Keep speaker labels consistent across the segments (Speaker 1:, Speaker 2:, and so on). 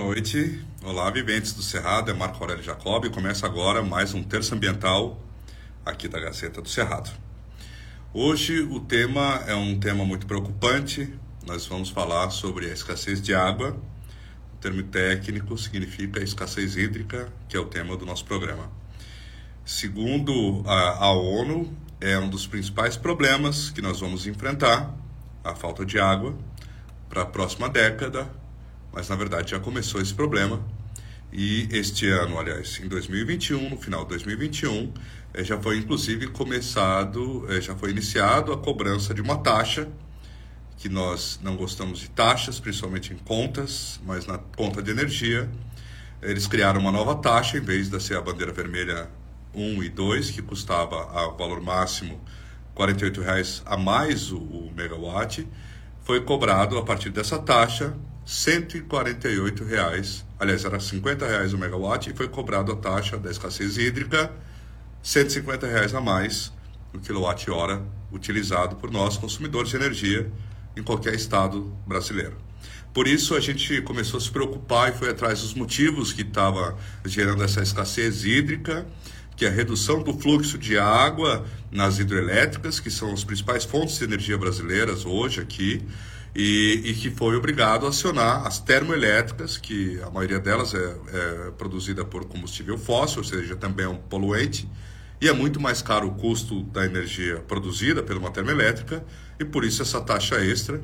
Speaker 1: Boa noite. Olá, viventes do Cerrado. É Marco Aurélio Jacob. Começa agora mais um terço ambiental aqui da Gazeta do Cerrado. Hoje o tema é um tema muito preocupante. Nós vamos falar sobre a escassez de água. O termo técnico significa escassez hídrica, que é o tema do nosso programa. Segundo a, a ONU, é um dos principais problemas que nós vamos enfrentar, a falta de água, para a próxima década mas na verdade já começou esse problema. E este ano, aliás, em 2021, no final de 2021, eh, já foi inclusive começado, eh, já foi iniciado a cobrança de uma taxa, que nós não gostamos de taxas, principalmente em contas, mas na conta de energia, eles criaram uma nova taxa, em vez de ser a bandeira vermelha 1 e 2, que custava a valor máximo R$ 48,00 a mais o, o megawatt, foi cobrado a partir dessa taxa 148 reais, aliás, era 50 reais o megawatt e foi cobrado a taxa da escassez hídrica, 150 reais a mais no quilowatt-hora utilizado por nós, consumidores de energia, em qualquer estado brasileiro. Por isso a gente começou a se preocupar e foi atrás dos motivos que estava gerando essa escassez hídrica, que é a redução do fluxo de água nas hidrelétricas, que são as principais fontes de energia brasileiras hoje aqui, e, e, que foi obrigado a acionar as termoelétricas, que a maioria delas é, é, produzida por combustível fóssil, ou seja, também é um poluente, e é muito mais caro o custo da energia produzida por uma termoelétrica, e por isso essa taxa extra.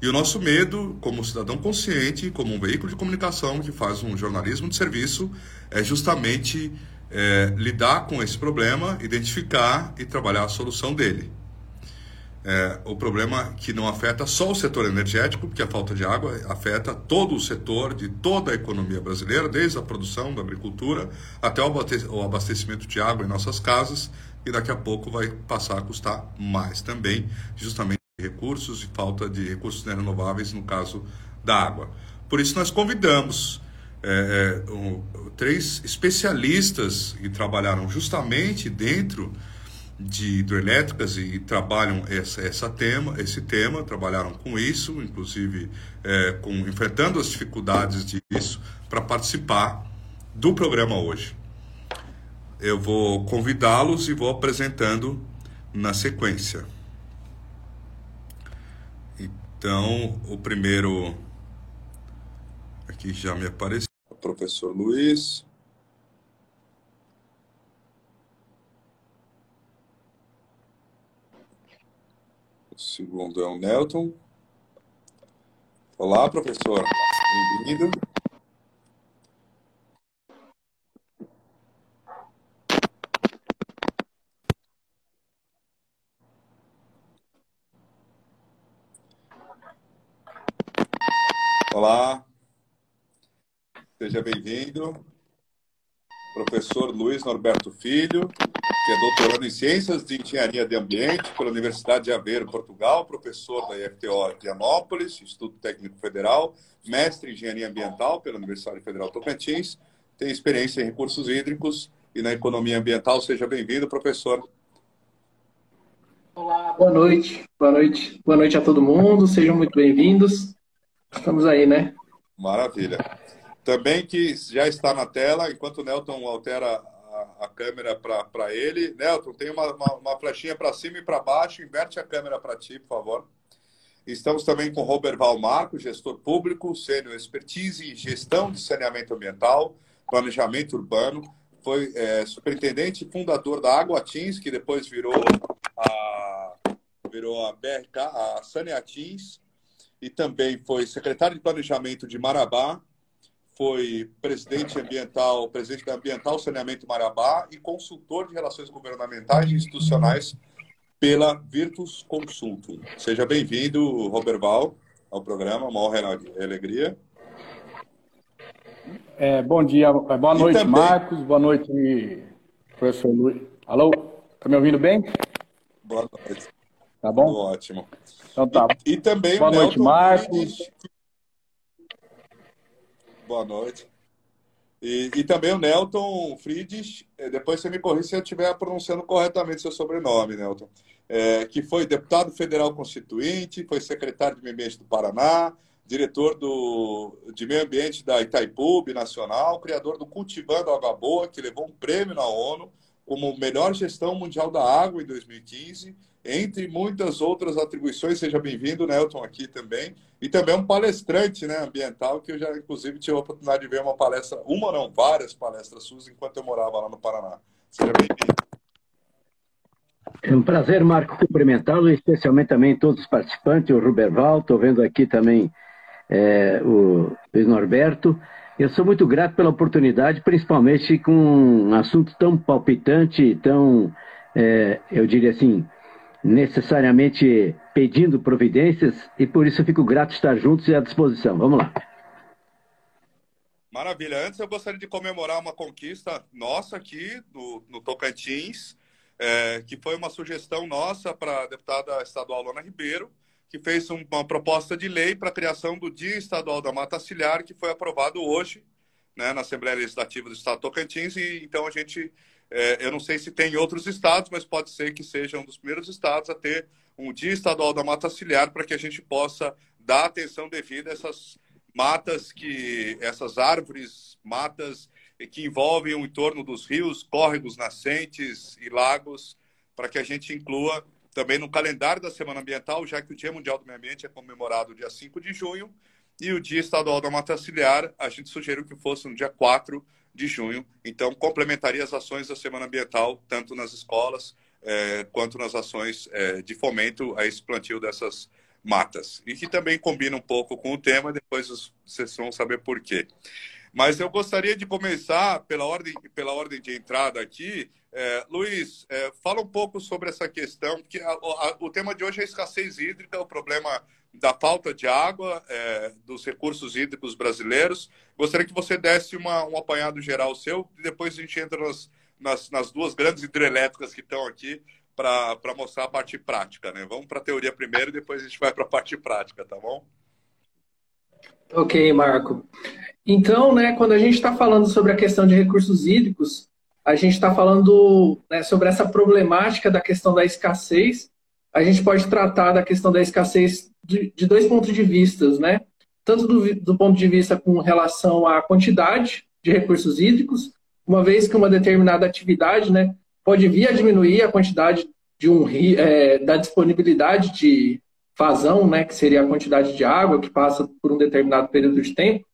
Speaker 1: E o nosso medo, como cidadão consciente, como um veículo de comunicação que faz um jornalismo de serviço, é justamente é, lidar com esse problema, identificar e trabalhar a solução dele é, o problema que não afeta só o setor energético, porque a falta de água afeta todo o setor de toda a economia brasileira, desde a produção da agricultura até o abastecimento de água em nossas casas, e daqui a pouco vai passar a custar mais também, justamente recursos e falta de recursos renováveis no caso da água. Por isso nós convidamos é, é um, três especialistas que trabalharam justamente dentro de hidrelétricas e trabalham essa, essa tema, esse tema, trabalharam com isso, inclusive é, com, enfrentando as dificuldades disso, para participar do programa hoje. Eu vou convidá-los e vou apresentando na sequência. Então, o primeiro aqui já me apareceu, o professor Luiz. O segundo é o Nelton. Olá, professor. Bem-vindo. Olá, seja bem-vindo. Professor Luiz Norberto Filho, que é doutorando em Ciências de Engenharia de Ambiente pela Universidade de Aveiro, Portugal, professor da IFTO de Anópolis, Instituto Técnico Federal, mestre em Engenharia Ambiental pela Universidade Federal Tocantins, tem experiência em recursos hídricos e na economia ambiental. Seja bem-vindo, professor.
Speaker 2: Olá, boa noite. Boa noite. Boa noite a todo mundo. Sejam muito bem-vindos. Estamos aí, né?
Speaker 1: Maravilha. Também que já está na tela, enquanto o Nelton altera a, câmera para ele. Nelton, tem uma, uma, uma flechinha para cima e para baixo. Inverte a câmera para ti, por favor. Estamos também com Robert Valmarco, gestor público, sênior expertise em gestão de saneamento ambiental, planejamento urbano. Foi é, superintendente e fundador da Aguatins, que depois virou a, virou a BRK, a Saneatins, e também foi secretário de planejamento de Marabá, foi presidente ambiental, presidente da Ambiental Saneamento Marabá e consultor de relações governamentais e institucionais pela Virtus Consulting. Seja bem-vindo, Roberval, ao programa, uma honra e alegria.
Speaker 3: É, bom dia, é, boa noite, também... Marcos, boa noite, professor Luiz. Alô, tá me ouvindo bem?
Speaker 1: Boa noite.
Speaker 3: Tá bom?
Speaker 1: Tudo ótimo.
Speaker 3: Então tá.
Speaker 1: E, e também
Speaker 3: boa noite, Marcos.
Speaker 1: Boa noite. E, e também o Nelton Frides, é, depois você me corrija se eu estiver pronunciando corretamente seu sobrenome, Nelton, é, que foi deputado federal constituinte, foi secretário de meio ambiente do Paraná, diretor do, de meio ambiente da Itaipu Nacional, criador do Cultivando Água Boa, que levou um prêmio na ONU como melhor gestão mundial da água em 2015, entre muitas outras atribuições. Seja bem-vindo, Nelton, aqui também. E também um palestrante né, ambiental, que eu já, inclusive, tive a oportunidade de ver uma palestra, uma não, várias palestras suas, enquanto eu morava lá no Paraná. Seja bem-vindo.
Speaker 4: É um prazer, Marco, cumprimentá-lo, especialmente também todos os participantes, o Ruberval, estou vendo aqui também é, o Luiz Norberto. Eu sou muito grato pela oportunidade, principalmente com um assunto tão palpitante, tão, é, eu diria assim, necessariamente pedindo providências, e por isso eu fico grato de estar juntos e à disposição. Vamos lá.
Speaker 1: Maravilha. Antes eu gostaria de comemorar uma conquista nossa aqui no, no Tocantins, é, que foi uma sugestão nossa para a deputada estadual Lona Ribeiro, que fez uma proposta de lei para a criação do Dia Estadual da Mata Ciliar, que foi aprovado hoje né, na Assembleia Legislativa do Estado Tocantins. E então a gente, é, eu não sei se tem em outros estados, mas pode ser que seja um dos primeiros estados a ter um Dia Estadual da Mata Ciliar para que a gente possa dar atenção devida a essas matas que essas árvores, matas que envolvem o entorno dos rios, córregos, nascentes e lagos, para que a gente inclua também no calendário da Semana Ambiental, já que o Dia Mundial do Meio Ambiente é comemorado dia 5 de junho e o Dia Estadual da Mata Ciliar, a gente sugeriu que fosse no dia 4 de junho. Então, complementaria as ações da Semana Ambiental, tanto nas escolas é, quanto nas ações é, de fomento a esse plantio dessas matas. E que também combina um pouco com o tema, depois vocês vão saber por quê. Mas eu gostaria de começar pela ordem, pela ordem de entrada aqui. É, Luiz, é, fala um pouco sobre essa questão, que a, a, o tema de hoje é a escassez hídrica, o problema da falta de água, é, dos recursos hídricos brasileiros. Gostaria que você desse uma, um apanhado geral seu, e depois a gente entra nas, nas, nas duas grandes hidrelétricas que estão aqui para mostrar a parte prática. Né? Vamos para a teoria primeiro e depois a gente vai para a parte prática, tá bom?
Speaker 2: Ok, Marco. Então, né, quando a gente está falando sobre a questão de recursos hídricos, a gente está falando né, sobre essa problemática da questão da escassez. A gente pode tratar da questão da escassez de, de dois pontos de vista, né? Tanto do, do ponto de vista com relação à quantidade de recursos hídricos, uma vez que uma determinada atividade, né, pode vir a diminuir a quantidade de um é, da disponibilidade de vazão, né, que seria a quantidade de água que passa por um determinado período de tempo.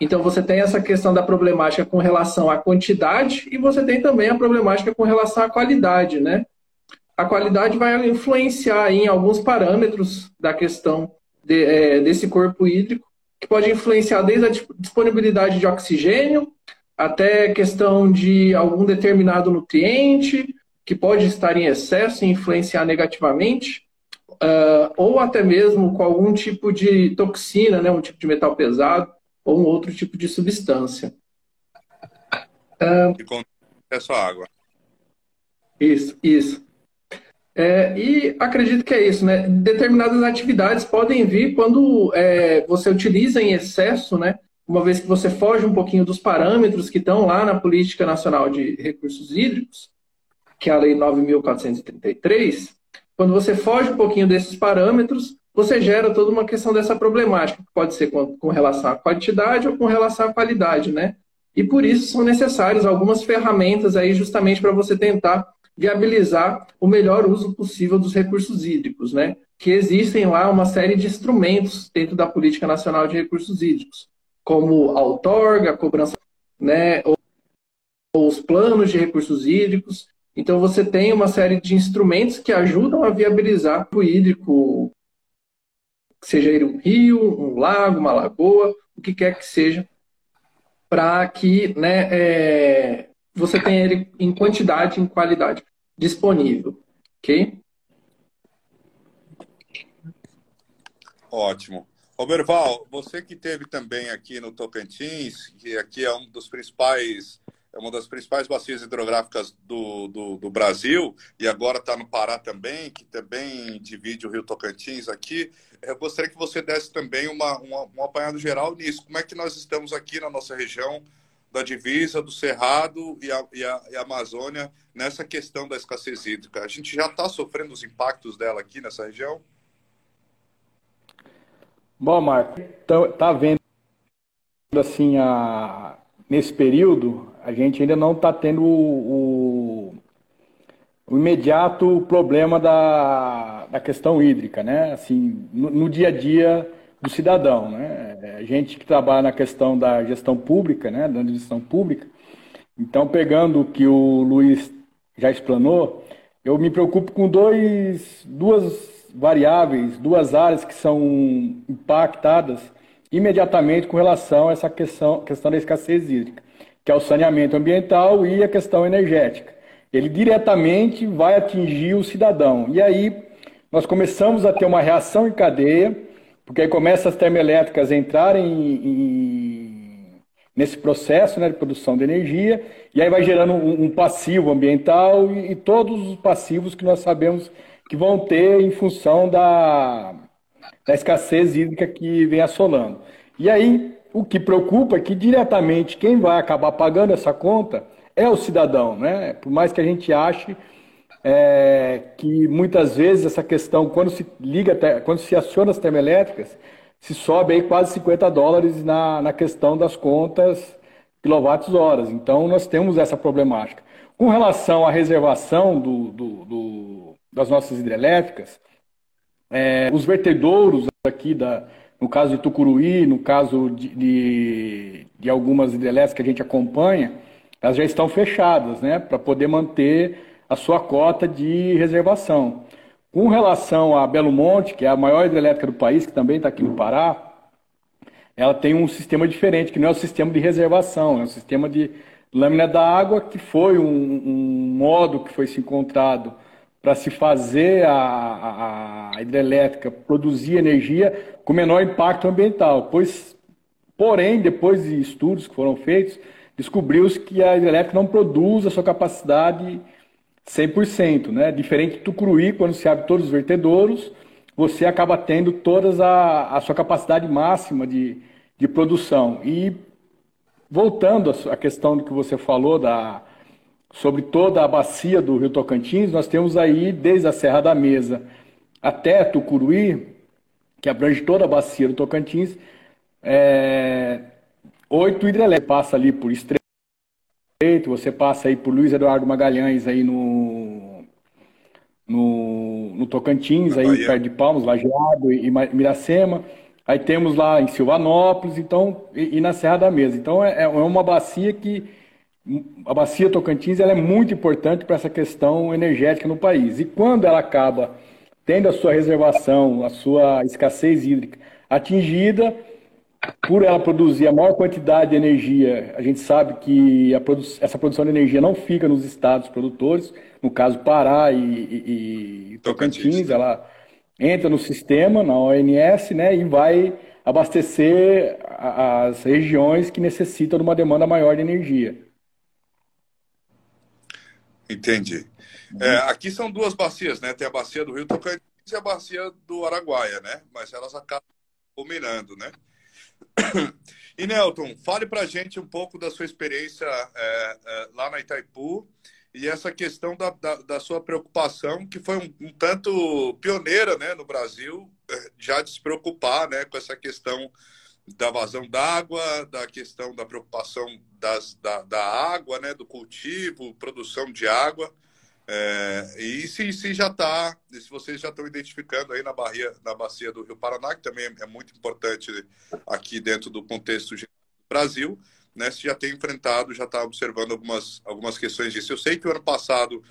Speaker 2: Então você tem essa questão da problemática com relação à quantidade e você tem também a problemática com relação à qualidade, né? A qualidade vai influenciar em alguns parâmetros da questão de, é, desse corpo hídrico, que pode influenciar desde a disponibilidade de oxigênio até questão de algum determinado nutriente que pode estar em excesso e influenciar negativamente uh, ou até mesmo com algum tipo de toxina, né, um tipo de metal pesado, ou um outro tipo de substância.
Speaker 1: Uh, e com acesso à água.
Speaker 2: Isso, isso. É, e acredito que é isso, né? Determinadas atividades podem vir quando é, você utiliza em excesso, né? Uma vez que você foge um pouquinho dos parâmetros que estão lá na Política Nacional de Recursos Hídricos, que é a Lei 9.433, quando você foge um pouquinho desses parâmetros, você gera toda uma questão dessa problemática, que pode ser com, com relação à quantidade ou com relação à qualidade, né? E por isso são necessárias algumas ferramentas aí justamente para você tentar viabilizar o melhor uso possível dos recursos hídricos, né? Que existem lá uma série de instrumentos dentro da Política Nacional de Recursos Hídricos, como a outorga, a cobrança, né? Ou, ou os planos de recursos hídricos, então você tem uma série de instrumentos que ajudam a viabilizar o hídrico, seja ele um rio, um lago, uma lagoa, o que quer que seja, para que né, é, você tenha ele em quantidade em qualidade disponível. Ok?
Speaker 1: Ótimo. Roberval, você que teve também aqui no Tocantins, que aqui é um dos principais é uma das principais bacias hidrográficas do, do, do Brasil e agora está no Pará também, que também divide o Rio Tocantins aqui. Eu gostaria que você desse também uma, uma, um apanhado geral nisso. Como é que nós estamos aqui na nossa região da divisa, do Cerrado e a, e a, e a Amazônia nessa questão da escassez hídrica? A gente já está sofrendo os impactos dela aqui nessa região?
Speaker 3: Bom, Marco, tá, tá vendo assim a nesse período a gente ainda não está tendo o, o, imediato problema da, da questão hídrica, né? Assim, no, no, dia a dia do cidadão, né? A gente que trabalha na questão da gestão pública, né? Da gestão pública. Então, pegando o que o Luiz já explanou, eu me preocupo com dois, duas variáveis, duas áreas que são impactadas imediatamente com relação a essa questão, questão da escassez hídrica que é o saneamento ambiental e a questão energética. Ele diretamente vai atingir o cidadão. E aí nós começamos a ter uma reação em cadeia, porque aí começam as termoelétricas a entrarem em, em, nesse processo né, de produção de energia, e aí vai gerando um, um passivo ambiental e, e, todos os passivos que nós sabemos que vão ter em função da, da escassez hídrica que vem assolando. E aí o que preocupa é que diretamente quem vai acabar pagando essa conta é o cidadão, né? Por mais que a gente ache é, que muitas vezes essa questão, quando se liga, quando se aciona as termoelétricas, se sobe aí quase 50 dólares na, na questão das contas quilowatts-horas. Então, nós temos essa problemática. Com relação à reservação do, do, do, das nossas hidrelétricas, é, os vertedouros aqui da, no caso de Tucuruí, no caso de, de, de algumas hidrelétricas que a gente acompanha, elas já estão fechadas, né, para poder manter a sua cota de reservação. Com relação a Belo Monte, que é a maior hidrelétrica do país, que também está aqui no Pará, ela tem um sistema diferente, que não é o sistema de reservação, é o sistema de lâmina da água, que foi um, um modo que foi se encontrado para se fazer a, a, hidrelétrica produzir energia com menor impacto ambiental. Pois, porém, depois de estudos que foram feitos, descobriu-se que a hidrelétrica não produz a sua capacidade 100%. Né? Diferente do Tucuruí, quando se abre todos os vertedouros, você acaba tendo toda a, a sua capacidade máxima de, de produção. E voltando à questão do que você falou da, sobre toda a bacia do Rio Tocantins, nós temos aí, desde a Serra da Mesa até Tucuruí, que abrange toda a bacia do Tocantins, é, oito hidrelétricas. Passa ali por Estreito, você passa aí por Luiz Eduardo Magalhães aí no, no, no Tocantins, aí perto de Palmas, Lajeado e, e Miracema. Aí temos lá em Silvanópolis, então, e, e na Serra da Mesa. Então é, é uma bacia que a bacia Tocantins ela é muito importante para essa questão energética no país. E quando ela acaba tendo a sua reservação, a sua escassez hídrica atingida, por ela produzir a maior quantidade de energia, a gente sabe que produ essa produção de energia não fica nos estados produtores, no caso Pará e, e, e Tocantins, Tocantins, ela entra no sistema, na ONS, né, e vai abastecer as regiões que necessitam de uma demanda maior de energia.
Speaker 1: Entendi. Uhum. É, aqui são duas bacias, né? Tem a bacia do Rio Tocantins e a bacia do Araguaia, né? Mas elas acabam combinando, né? E Nelton, fale para gente um pouco da sua experiência é, é, lá na Itaipu e essa questão da, da, da sua preocupação, que foi um, um, tanto pioneira né, no Brasil, é, já de se preocupar né, com essa questão da vazão d'água, da questão da preocupação das, da, da água, né, do cultivo, produção de água. É, e se, se já está, se vocês já estão identificando aí na, barria, na bacia do Rio Paraná, que também é muito importante aqui dentro do contexto do Brasil, né, se já tem enfrentado, já está observando algumas, algumas questões disso. Eu sei que o ano passado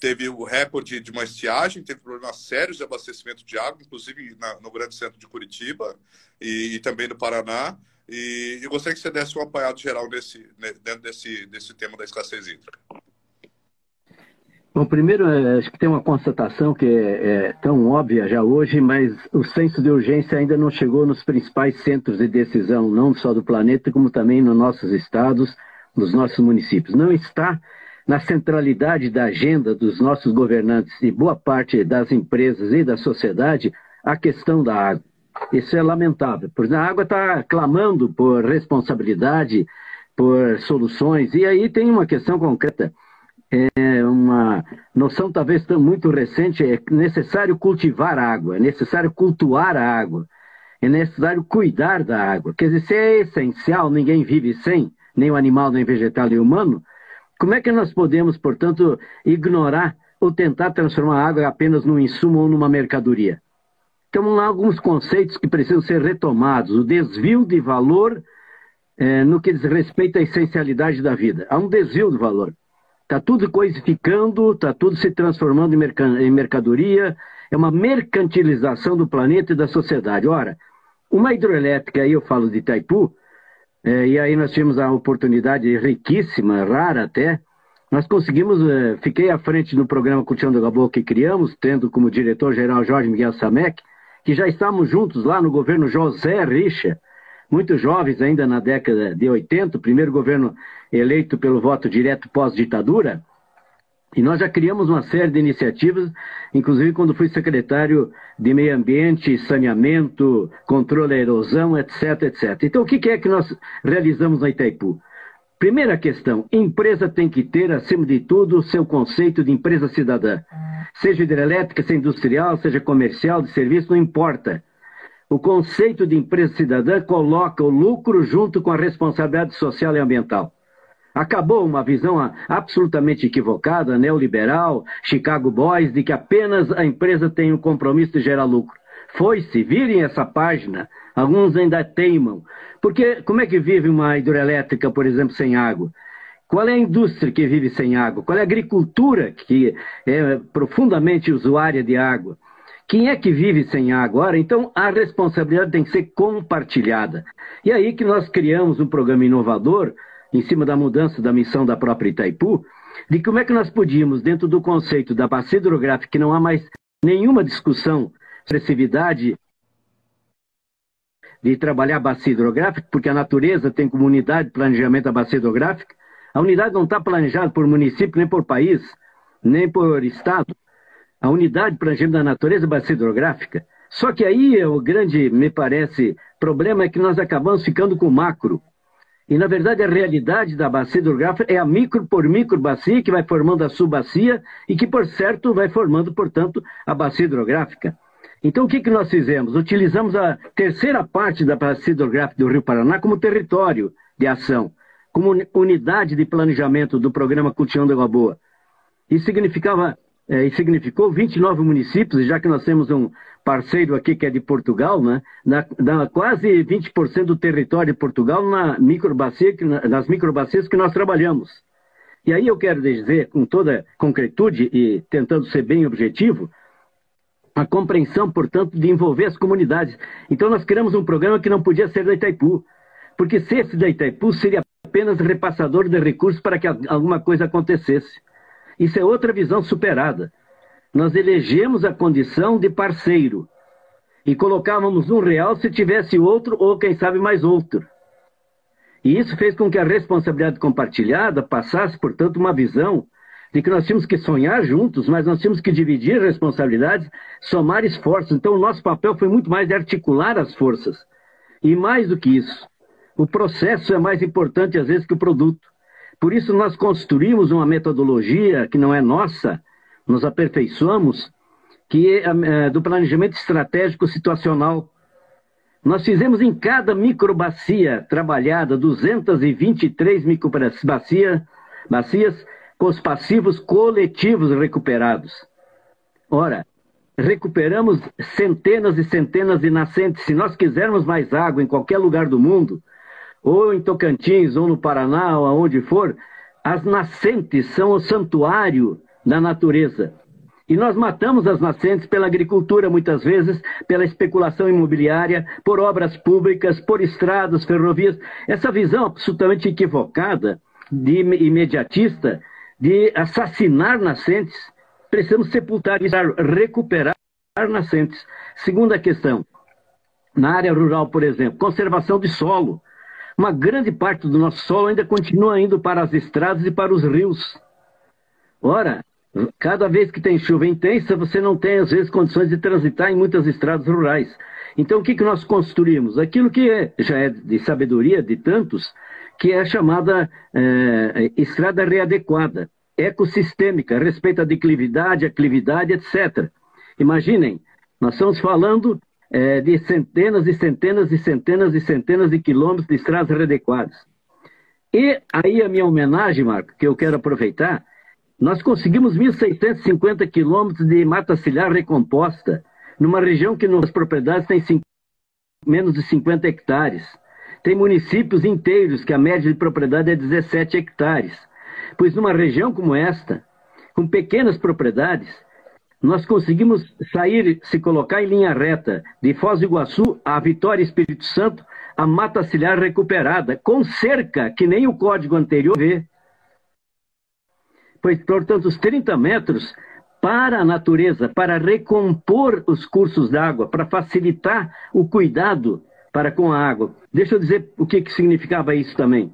Speaker 1: teve o recorde de uma estiagem, teve problemas sérios de abastecimento de água, inclusive na, no grande centro de Curitiba e, e também no Paraná. E eu gostaria que você desse um apanhado geral nesse, dentro desse, desse tema da escassez hídrica.
Speaker 4: Bom, primeiro, é, acho que tem uma constatação que é, é, tão óbvia já hoje, mas o senso de urgência ainda não chegou nos principais centros de decisão, não só do planeta, como também nos nossos estados, nos nossos municípios. Não está na centralidade da agenda dos nossos governantes e boa parte das empresas e da sociedade a questão da água. Isso é lamentável, porque a água está clamando por responsabilidade, por soluções, e aí tem uma questão concreta, é uma noção talvez muito recente, é necessário cultivar água, é necessário cultuar a água. é necessário cuidar da água. Quer dizer, se é essencial, ninguém vive sem, nem o animal, nem o vegetal, nem o humano, como é que nós podemos, portanto, ignorar ou tentar transformar a água apenas num insumo ou numa mercadoria? Então, há alguns conceitos que precisam ser retomados. O desvio de valor é, no que diz respeito à essencialidade da vida. Há um desvio de valor. Está tudo coisificando, está tudo se transformando em, mercadoria, é uma mercantilização do planeta e da sociedade. Ora, uma hidroelétrica, aí eu falo de Itaipu, é, e aí nós tivemos a oportunidade riquíssima, rara até, nós conseguimos, é, fiquei à frente no programa Cultivando Gabô que criamos, tendo como diretor-geral Jorge Miguel Samek, que já estávamos juntos lá no governo José Richa, muito jovens ainda na década de 80, o primeiro governo eleito pelo voto direto pós-ditadura, e nós já criamos uma série de iniciativas, inclusive quando fui secretário de Meio Ambiente, Saneamento, Controle da Erosão, etc, etc. Então, o que é que nós realizamos na Itaipu? Primeira questão: empresa tem que ter, acima de tudo, o seu conceito de empresa cidadã. Seja hidrelétrica, seja industrial, seja comercial, de serviço, não importa. O conceito de empresa cidadã coloca o lucro junto com a responsabilidade social e ambiental. Acabou uma visão absolutamente equivocada, neoliberal, Chicago Boys, de que apenas a empresa tem o compromisso de gerar lucro. Foi-se, virem essa página, alguns ainda teimam. Porque como é que vive uma hidrelétrica, por exemplo, sem água? Qual é a indústria que vive sem água? Qual é a agricultura que é profundamente usuária de água? Quem é que vive sem água? Ora, então a responsabilidade tem que ser compartilhada. E aí que nós criamos um programa inovador em cima da mudança da missão da própria Itaipu, de como é que nós podíamos, dentro do conceito da bacia hidrográfica, que não há mais nenhuma discussão expressividade de trabalhar a bacia hidrográfica, porque a natureza tem como unidade de planejamento a bacia hidrográfica. A unidade não está planejada por município, nem por país, nem por estado. A unidade de planejamento da natureza é bacia hidrográfica. Só que aí o grande, me parece, problema é que nós acabamos ficando com o macro. E, na verdade, a realidade da bacia hidrográfica é a micro por micro bacia que vai formando a subbacia e que, por certo, vai formando, portanto, a bacia hidrográfica. Então, o que, que nós fizemos? Utilizamos a terceira parte da bacia hidrográfica do Rio Paraná como território de ação, como unidade de planejamento do programa Cultivando Água Boa. Isso significava é, e significou 29 municípios, já que nós temos um parceiro aqui que é de Portugal, né, na, na quase 20% do território de Portugal na microbacia, nas microbacias que nós trabalhamos. E aí eu quero dizer, com toda concretude e tentando ser bem objetivo, a compreensão, portanto, de envolver as comunidades. Então nós criamos um programa que não podia ser da Itaipu, porque se esse da Itaipu seria apenas repassador de recursos para que alguma coisa acontecesse. Isso é outra visão superada. Nós elegemos a condição de parceiro e colocávamos um real se tivesse outro ou, quem sabe, mais outro. E isso fez com que a responsabilidade compartilhada passasse, portanto, uma visão de que nós tínhamos que sonhar juntos, mas nós tínhamos que dividir responsabilidades, somar esforços. Então, o nosso papel foi muito mais de articular as forças. E mais do que isso, o processo é mais importante, às vezes, que o produto. Por isso, nós construímos uma metodologia que não é nossa, nós aperfeiçoamos, que é, é do planejamento estratégico situacional. Nós fizemos em cada microbacia trabalhada 223 microbacias bacias, com os passivos coletivos recuperados. Ora, recuperamos centenas e centenas de nascentes. Se nós quisermos mais água em qualquer lugar do mundo, ou em Tocantins, ou no Paraná, ou aonde for, as nascentes são o santuário da natureza. E nós matamos as nascentes pela agricultura, muitas vezes, pela especulação imobiliária, por obras públicas, por estradas, ferrovias. Essa visão absolutamente equivocada, de imediatista, de assassinar nascentes, precisamos sepultar isso, recuperar nascentes. Segunda questão, na área rural, por exemplo, conservação de solo. Uma grande parte do nosso solo ainda continua indo para as estradas e para os rios. Ora, cada vez que tem chuva intensa, você não tem, às vezes, condições de transitar em muitas estradas rurais. Então, o que, que nós construímos? Aquilo que é, já é de sabedoria de tantos, que é a chamada é, estrada readequada, ecossistêmica, respeito à declividade, aclividade, etc. Imaginem, nós estamos falando é, de centenas e centenas e centenas e centenas de quilômetros de estradas readequadas. E aí a minha homenagem, Marco, que eu quero aproveitar, nós conseguimos 1.650 quilômetros de mata ciliar recomposta, numa região que nas propriedades tem cinco, menos de 50 hectares. Tem municípios inteiros que a média de propriedade é 17 hectares. Pois numa região como esta, com pequenas propriedades, nós conseguimos sair, se colocar em linha reta, de Foz do Iguaçu a Vitória Espírito Santo, a mata ciliar recuperada, com cerca que nem o código anterior vê. Pois, portanto, os 30 metros para a natureza, para recompor os cursos d'água, para facilitar o cuidado para com a água. Deixa eu dizer o que, que significava isso também.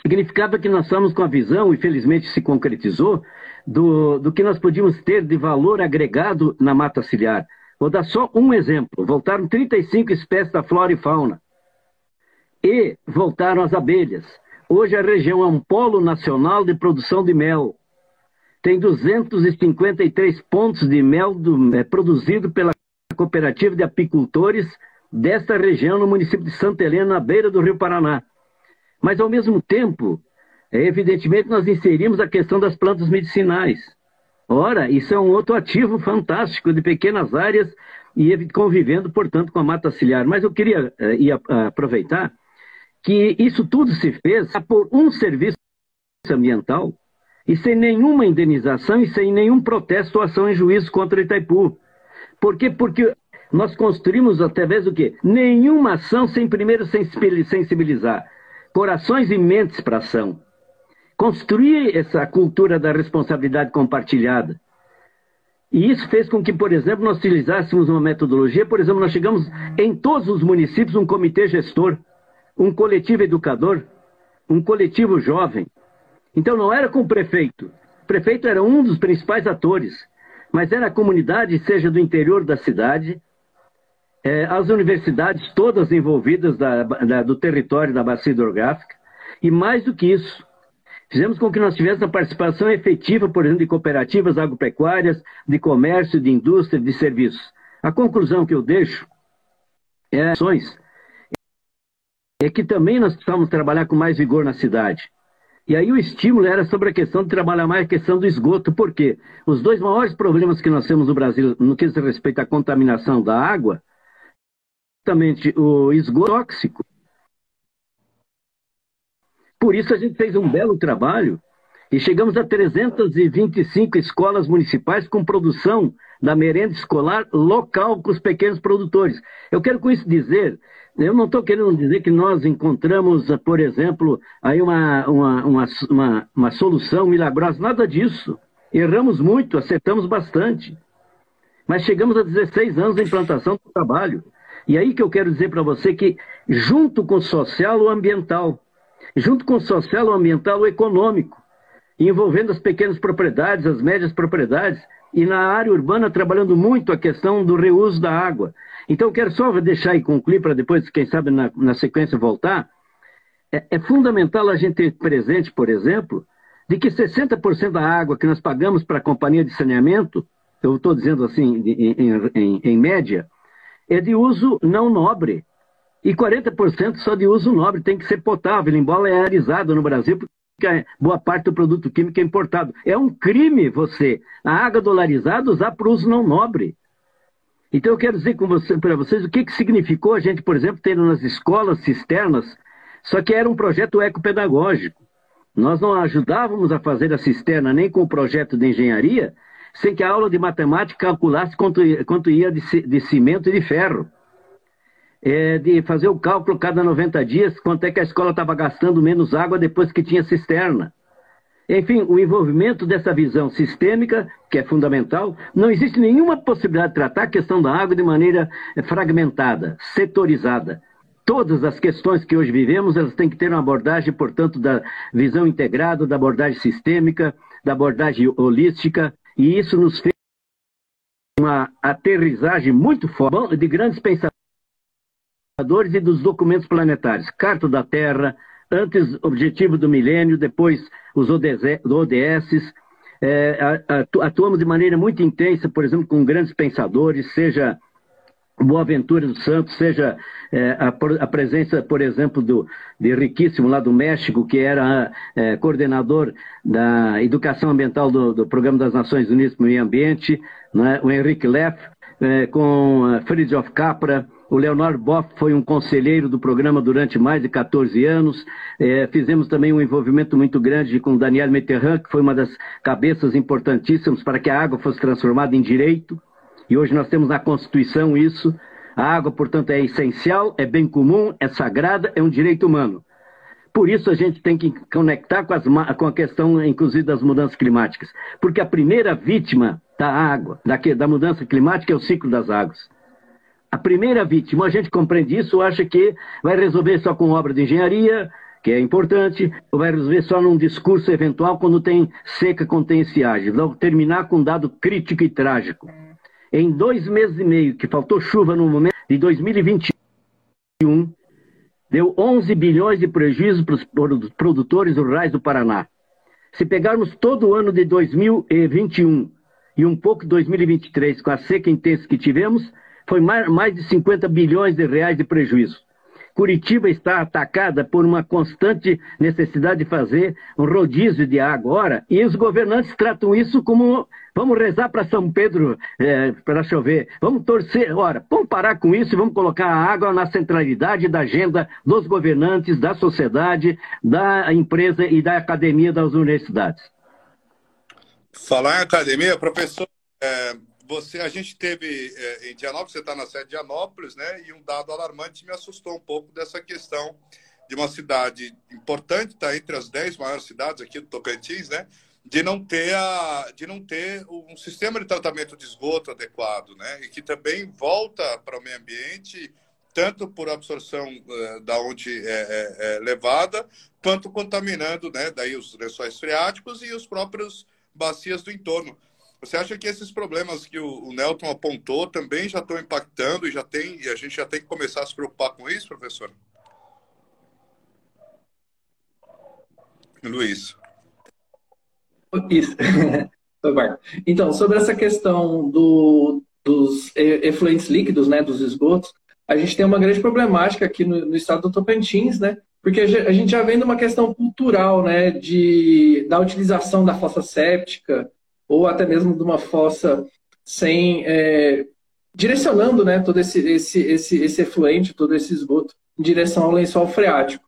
Speaker 4: Significava que nós estamos com a visão, e felizmente se concretizou, do, do que nós podíamos ter de valor agregado na mata ciliar. Vou dar só um exemplo. Voltaram 35 espécies da flora e fauna. E voltaram as abelhas. Hoje a região é um polo nacional de produção de mel. Tem 253 pontos de mel do, é, produzido pela cooperativa de apicultores desta região no município de Santa Helena, na beira do Rio Paraná. Mas, ao mesmo tempo, é, evidentemente, nós inserimos a questão das plantas medicinais. Ora, isso é um outro ativo fantástico de pequenas áreas e convivendo, portanto, com a mata ciliar. Mas eu queria ia, uh, aproveitar que isso tudo se fez por um serviço ambiental e sem nenhuma indenização e sem nenhum protesto ou ação em juízo contra Itaipu. Por quê? Porque nós construímos através do quê? Nenhuma ação sem primeiro sensibilizar corações e mentes para ação construir essa cultura da responsabilidade compartilhada. E isso fez com que, por exemplo, nós utilizássemos uma metodologia, por exemplo, nós chegamos em todos os municípios um comitê gestor, um coletivo educador, um coletivo jovem. Então não era com o prefeito. O prefeito era um dos principais atores, mas era a comunidade, seja do interior da cidade, é, as universidades todas envolvidas da, da, do território da bacia hidrográfica, e mais do que isso, Fizemos com que nós tivéssemos a participação efetiva, por exemplo, de cooperativas agropecuárias, de comércio, de indústria, de serviços. A conclusão que eu deixo é é que também nós precisamos trabalhar com mais vigor na cidade. E aí o estímulo era sobre a questão de trabalhar mais a questão do esgoto, porque os dois maiores problemas que nós temos no Brasil no que diz respeito à contaminação da água, justamente o esgoto tóxico por isso a gente fez um belo trabalho e chegamos a 325 escolas municipais com produção da merenda escolar local com os pequenos produtores. Eu quero com isso dizer, eu não estou querendo dizer que nós encontramos, por exemplo, aí uma, uma, uma, uma, uma solução milagrosa, nada disso. Erramos muito, acertamos bastante. Mas chegamos a 16 anos de implantação do trabalho. E aí que eu quero dizer para você que, junto com o social, o ambiental, junto com o social, o ambiental, o econômico, envolvendo as pequenas propriedades, as médias propriedades, e na área urbana trabalhando muito a questão do reuso da água. Então, quero só deixar e concluir para depois, quem sabe, na, na sequência voltar. É, é, fundamental a gente ter presente, por exemplo, de que 60% da água que nós pagamos para a companhia de saneamento, eu estou dizendo assim, em, em, em média, é de uso não nobre. E 40% só de uso nobre tem que ser potável, embora é arizado no Brasil, porque boa parte do produto químico é importado. É um crime você, a água dolarizada, usar para uso não nobre. Então eu quero dizer você, para vocês o que, que significou a gente, por exemplo, ter nas escolas cisternas, só que era um projeto ecopedagógico. Nós não ajudávamos a fazer a cisterna nem com o projeto de engenharia, sem que a aula de matemática calculasse quanto, quanto ia de, de cimento e de ferro é, de fazer o cálculo cada 90 dias, quanto é que a escola estava gastando menos água depois que tinha cisterna. Enfim, o envolvimento dessa visão sistêmica, que é fundamental, não existe nenhuma possibilidade de tratar a questão da água de maneira fragmentada, setorizada. Todas as questões que hoje vivemos, elas têm que ter uma abordagem, portanto, da visão integrada, da abordagem sistêmica, da abordagem holística, e isso nos fez uma aterrissagem muito forte de grandes pensamentos e dos documentos planetários. Carta da Terra, antes Objetivo do Milênio, depois os ODS. É, atuamos de maneira muito intensa, por exemplo, com grandes pensadores, seja Boa Ventura dos Santos, seja é, a, a, presença, por exemplo, do, de Riquíssimo lá do México, que era é, coordenador da educação ambiental do, do, Programa das Nações Unidas para o Meio Ambiente, né, o Henrique Leff, é, com Friedrich Capra, o Leonardo Boff foi um conselheiro do programa durante mais de 14 anos. É, fizemos também um envolvimento muito grande com Daniel Mitterrand, que foi uma das cabeças importantíssimas para que a água fosse transformada em direito. E hoje nós temos na Constituição isso. A água, portanto, é essencial, é bem comum, é sagrada, é um direito humano. Por isso a gente tem que conectar com, as, com, a questão, inclusive, das mudanças climáticas. Porque a primeira vítima da água, da, da mudança climática, é o ciclo das águas. A primeira vítima, a gente compreende isso, acha que vai resolver só com obra de engenharia, que é importante, ou vai resolver só num discurso eventual quando tem seca, contém estiagem. Vou terminar com um dado crítico e trágico. Em dois meses e meio que faltou chuva no momento de 2021, deu 11 bilhões de prejuízo para os produtores rurais do Paraná. Se pegarmos todo o ano de 2021 e um pouco de 2023 com a seca intensa que tivemos, foi mais de 50 bilhões de reais de prejuízo. Curitiba está atacada por uma constante necessidade de fazer um rodízio de água. Ora, e os governantes tratam isso como vamos rezar para São Pedro é, para chover, vamos torcer. Ora, vamos parar com isso e vamos colocar a água na centralidade da agenda dos governantes, da sociedade, da empresa e da academia das universidades.
Speaker 1: Falar em academia, professor, é, você, a gente teve é, em Dianópolis, você está na sede de Dianópolis, né? E um dado alarmante me assustou um pouco dessa questão de uma cidade importante, está entre as 10 maiores cidades aqui do Tocantins, né? De não ter a, de não ter um sistema de tratamento de esgoto adequado, né? E que também volta para o meio ambiente tanto por absorção uh, da onde é, é, é, levada, quanto contaminando, né? Daí os lençóis freáticos e os próprios bacias do entorno. Você acha que esses problemas que o, o Nelton apontou também já estão impactando e já tem e a gente já tem que começar a se preocupar com isso, professor? Luiz.
Speaker 2: Isso. então, sobre essa questão do, dos efluentes líquidos, né, dos esgotos, a gente tem uma grande problemática aqui no, no estado do Tocantins, né, porque a gente já vem de uma questão cultural, né, de, da utilização da fossa séptica, ou até mesmo de uma fossa sem é, direcionando né, todo esse, esse, esse, esse efluente, todo esse esgoto em direção ao lençol freático.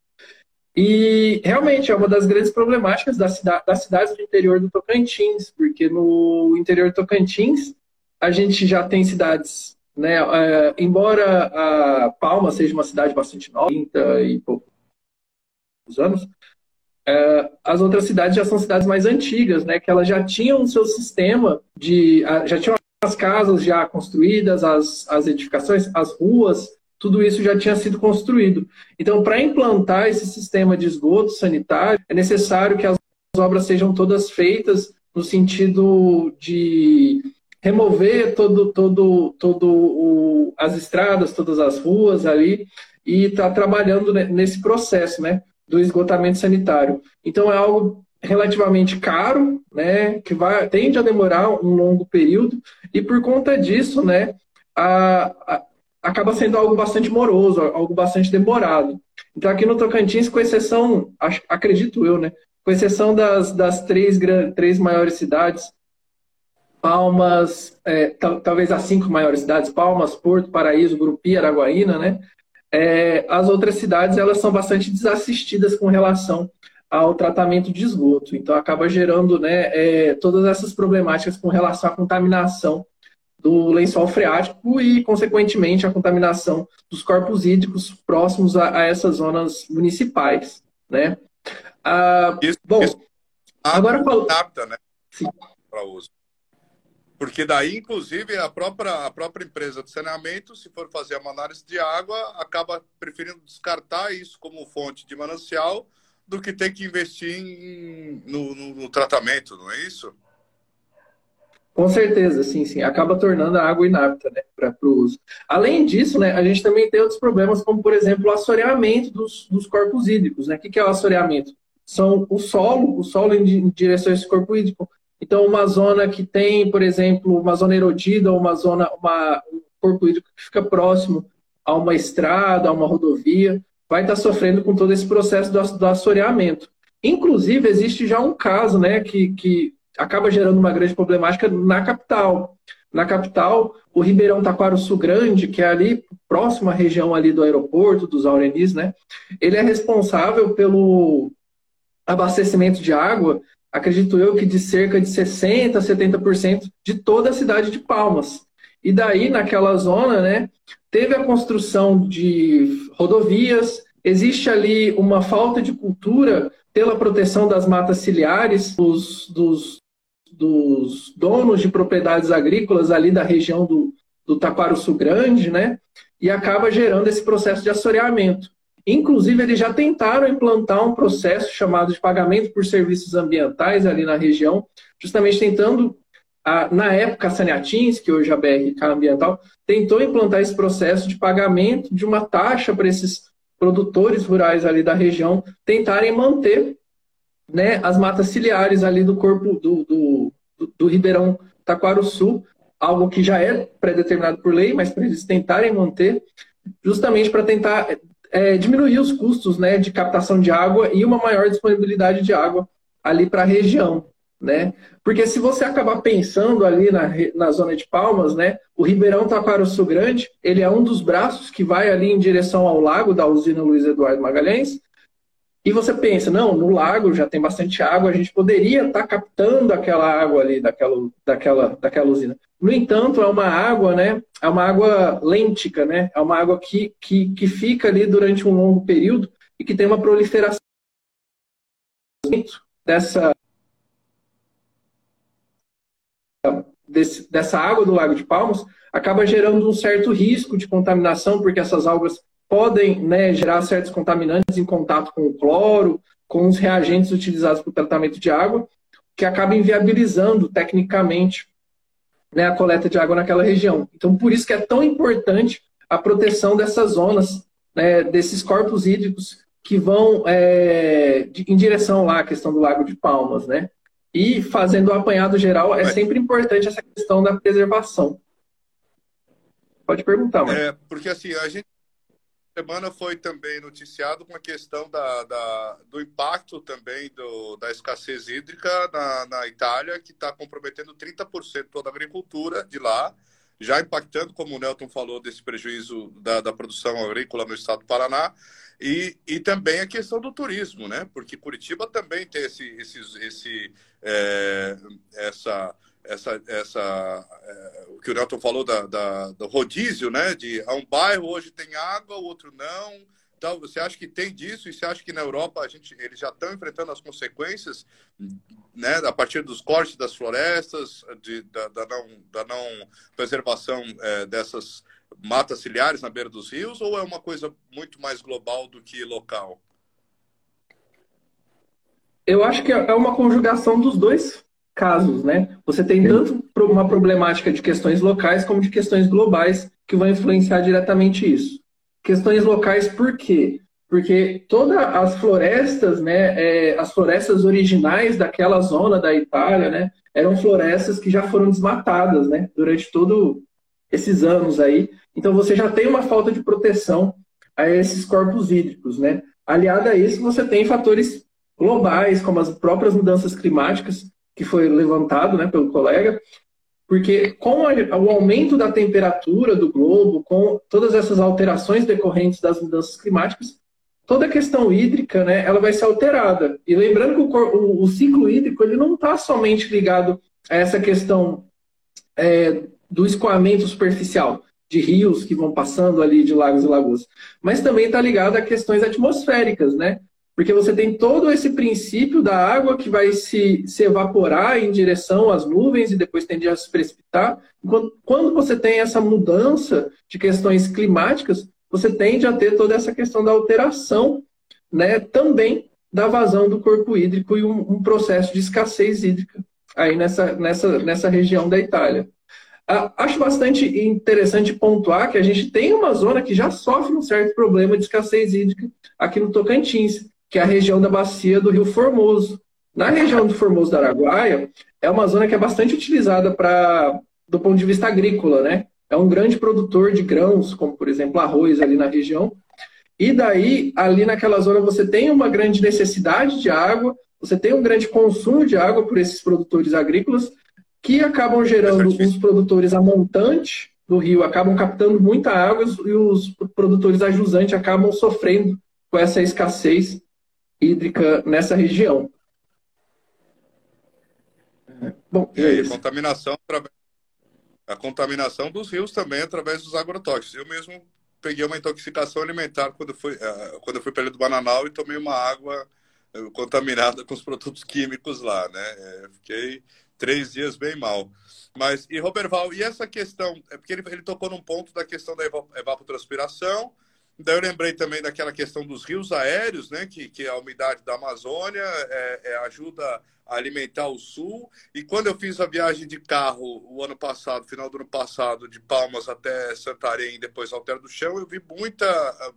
Speaker 2: E realmente é uma das grandes problemáticas da cidade, das cidades do interior do Tocantins, porque no interior do Tocantins a gente já tem cidades, né, é, embora a Palma seja uma cidade bastante nova, 30 e poucos anos, as outras cidades já são cidades mais antigas, né? Que elas já tinham o seu sistema de. já tinham as casas já construídas, as, as edificações, as ruas, tudo isso já tinha sido construído. Então, para implantar esse sistema de esgoto sanitário, é necessário que as obras sejam todas feitas no sentido de remover todo, todo, todo o, as estradas, todas as ruas ali e estar tá trabalhando nesse processo, né? Do esgotamento sanitário. Então é algo relativamente caro, né, que vai, tende a demorar um longo período e por conta disso, né, a, a, acaba sendo algo bastante moroso, algo bastante demorado. Então aqui no Tocantins, com exceção, acredito eu, né, com exceção das, das três, três maiores cidades, Palmas, é, talvez as cinco maiores cidades, Palmas, Porto, Paraíso, Grupi, Araguaína, né, é, as outras cidades elas são bastante desassistidas com relação ao tratamento de esgoto. Então, acaba gerando né, é, todas essas problemáticas com relação à contaminação do lençol freático e, consequentemente, a contaminação dos corpos hídricos próximos a, a essas zonas municipais. Né? Ah, isso, bom, isso
Speaker 1: agora falou. né? Para uso. Porque daí, inclusive, a própria, a própria empresa de saneamento, se for fazer uma análise de água, acaba preferindo descartar isso como fonte de manancial do que ter que investir em, no, no, no, tratamento, não é isso?
Speaker 2: Com certeza, sim, sim. Acaba tornando a água inapta né, para o uso. Além disso, né, a gente também tem outros problemas, como, por exemplo, o assoreamento dos, dos corpos hídricos. Né? O que, que é o assoreamento? São o solo, o solo em, direção a esse corpo hídrico, então, uma zona que tem, por exemplo, uma zona erodida ou uma zona, uma, um corpo hídrico que fica próximo a uma estrada, a uma rodovia, vai estar sofrendo com todo esse processo do, do assoreamento. Inclusive, existe já um caso né, que, que acaba gerando uma grande problemática na capital. Na capital, o Ribeirão Taquaruçu Grande, que é ali próximo à região ali do aeroporto, dos Aurenis, né? Ele é responsável pelo abastecimento de água, acredito eu que de cerca de 60% a 70% de toda a cidade de Palmas. E daí, naquela zona, né, teve a construção de rodovias, existe ali uma falta de cultura pela proteção das matas ciliares, dos, dos, dos donos de propriedades agrícolas ali da região do, do Taquaruçu Grande, né? E acaba gerando esse processo de assoreamento. Inclusive, eles já tentaram implantar um processo chamado de pagamento por serviços ambientais ali na região, justamente tentando, na época, a Saniatins, que hoje é a BRK Ambiental, tentou implantar esse processo de pagamento de uma taxa para esses produtores rurais ali da região tentarem manter né, as matas ciliares ali do corpo do, do, do, Ribeirão Taquaruçu, algo que já é pré-determinado por lei, mas para eles tentarem manter, justamente para tentar é, diminuir os custos né, de captação de água e uma maior disponibilidade de água ali para a região. Né? Porque se você acabar pensando ali na, na zona de Palmas, né, o Ribeirão Taquaruçu Grande, ele é um dos braços que vai ali em direção ao lago da usina Luiz Eduardo Magalhães, e você pensa, não, no lago já tem bastante água, a gente poderia estar tá captando aquela água ali daquela, daquela, daquela usina. No entanto, é uma água, né? É uma água lêntica, né? É uma água que, que, que fica ali durante um longo período e que tem uma proliferação dessa desse, dessa água do Lago de Palmas acaba gerando um certo risco de contaminação, porque essas algas podem né, gerar certos contaminantes em contato com o cloro, com os reagentes utilizados para o tratamento de água, que acaba inviabilizando tecnicamente né, a coleta de água naquela região. Então, por isso que é tão importante a proteção dessas zonas, né, desses corpos hídricos que vão é, em direção lá à questão do Lago de Palmas, né? E fazendo o apanhado geral, é sempre importante essa questão da preservação. Pode perguntar,
Speaker 1: mas... É, porque assim, a gente semana foi também noticiado com a questão da, da do impacto também do, da escassez hídrica na, na Itália, que está comprometendo 30% toda a agricultura de lá, já impactando, como o Nelton falou, desse prejuízo da, da produção agrícola no estado do Paraná, e, e também a questão do turismo, né? Porque Curitiba também tem esse, esse, esse, é, essa essa, essa é, o que o Nelton falou da, da, do rodízio, né? De um bairro hoje tem água, o outro não. Então, você acha que tem disso? E você acha que na Europa a gente, eles já estão enfrentando as consequências, né? A partir dos cortes das florestas, de, da, da, não, da não preservação é, dessas matas ciliares na beira dos rios? Ou é uma coisa muito mais global do que local?
Speaker 2: Eu acho que é uma conjugação dos dois casos, né? Você tem tanto uma problemática de questões locais como de questões globais que vão influenciar diretamente isso. Questões locais por quê? Porque todas as florestas, né, é, as florestas originais daquela zona da Itália, né, eram florestas que já foram desmatadas, né, durante todos esses anos aí. Então você já tem uma falta de proteção a esses corpos hídricos, né? Aliado a isso, você tem fatores globais, como as próprias mudanças climáticas, que foi levantado né, pelo colega, porque com o aumento da temperatura do globo, com todas essas alterações decorrentes das mudanças climáticas, toda a questão hídrica, né, ela vai ser alterada. E lembrando que o, o, ciclo hídrico ele não está somente ligado a essa questão é, do escoamento superficial de rios que vão passando ali de lagos e lagoas, mas também está ligado a questões atmosféricas, né? Porque você tem todo esse princípio da água que vai se, se evaporar em direção às nuvens e depois tende a se precipitar. Quando, quando você tem essa mudança de questões climáticas, você tende a ter toda essa questão da alteração né, também da vazão do corpo hídrico e um, um processo de escassez hídrica aí nessa, nessa, nessa região da Itália. Acho bastante interessante pontuar que a gente tem uma zona que já sofre um certo problema de escassez hídrica aqui no Tocantins, que é a região da bacia do Rio Formoso. Na região do Formoso do Araguaia, é uma zona que é bastante utilizada para do ponto de vista agrícola, né? é um grande produtor de grãos, como por exemplo arroz ali na região. E daí, ali naquela zona, você tem uma grande necessidade de água, você tem um grande consumo de água por esses produtores agrícolas, que acabam gerando os produtores a montante do rio, acabam captando muita água e os produtores a jusante acabam sofrendo com essa escassez hídrica nessa região.
Speaker 1: Bom, e aí, é contaminação a contaminação dos rios também através dos agrotóxicos. Eu mesmo peguei uma intoxicação alimentar quando fui uh, quando fui para do Bananal e tomei uma água uh, contaminada com os produtos químicos lá, né? Uh, fiquei três dias bem mal. Mas e Roberval, e essa questão é porque ele, ele tocou num ponto da questão da evapotranspiração Daí eu lembrei também daquela questão dos rios aéreos, né? Que, que a umidade da Amazônia é, é, ajuda a alimentar o sul. E quando eu fiz a viagem de carro o ano passado, final do ano passado, de Palmas até Santarém, depois Alter do Chão, eu vi muita,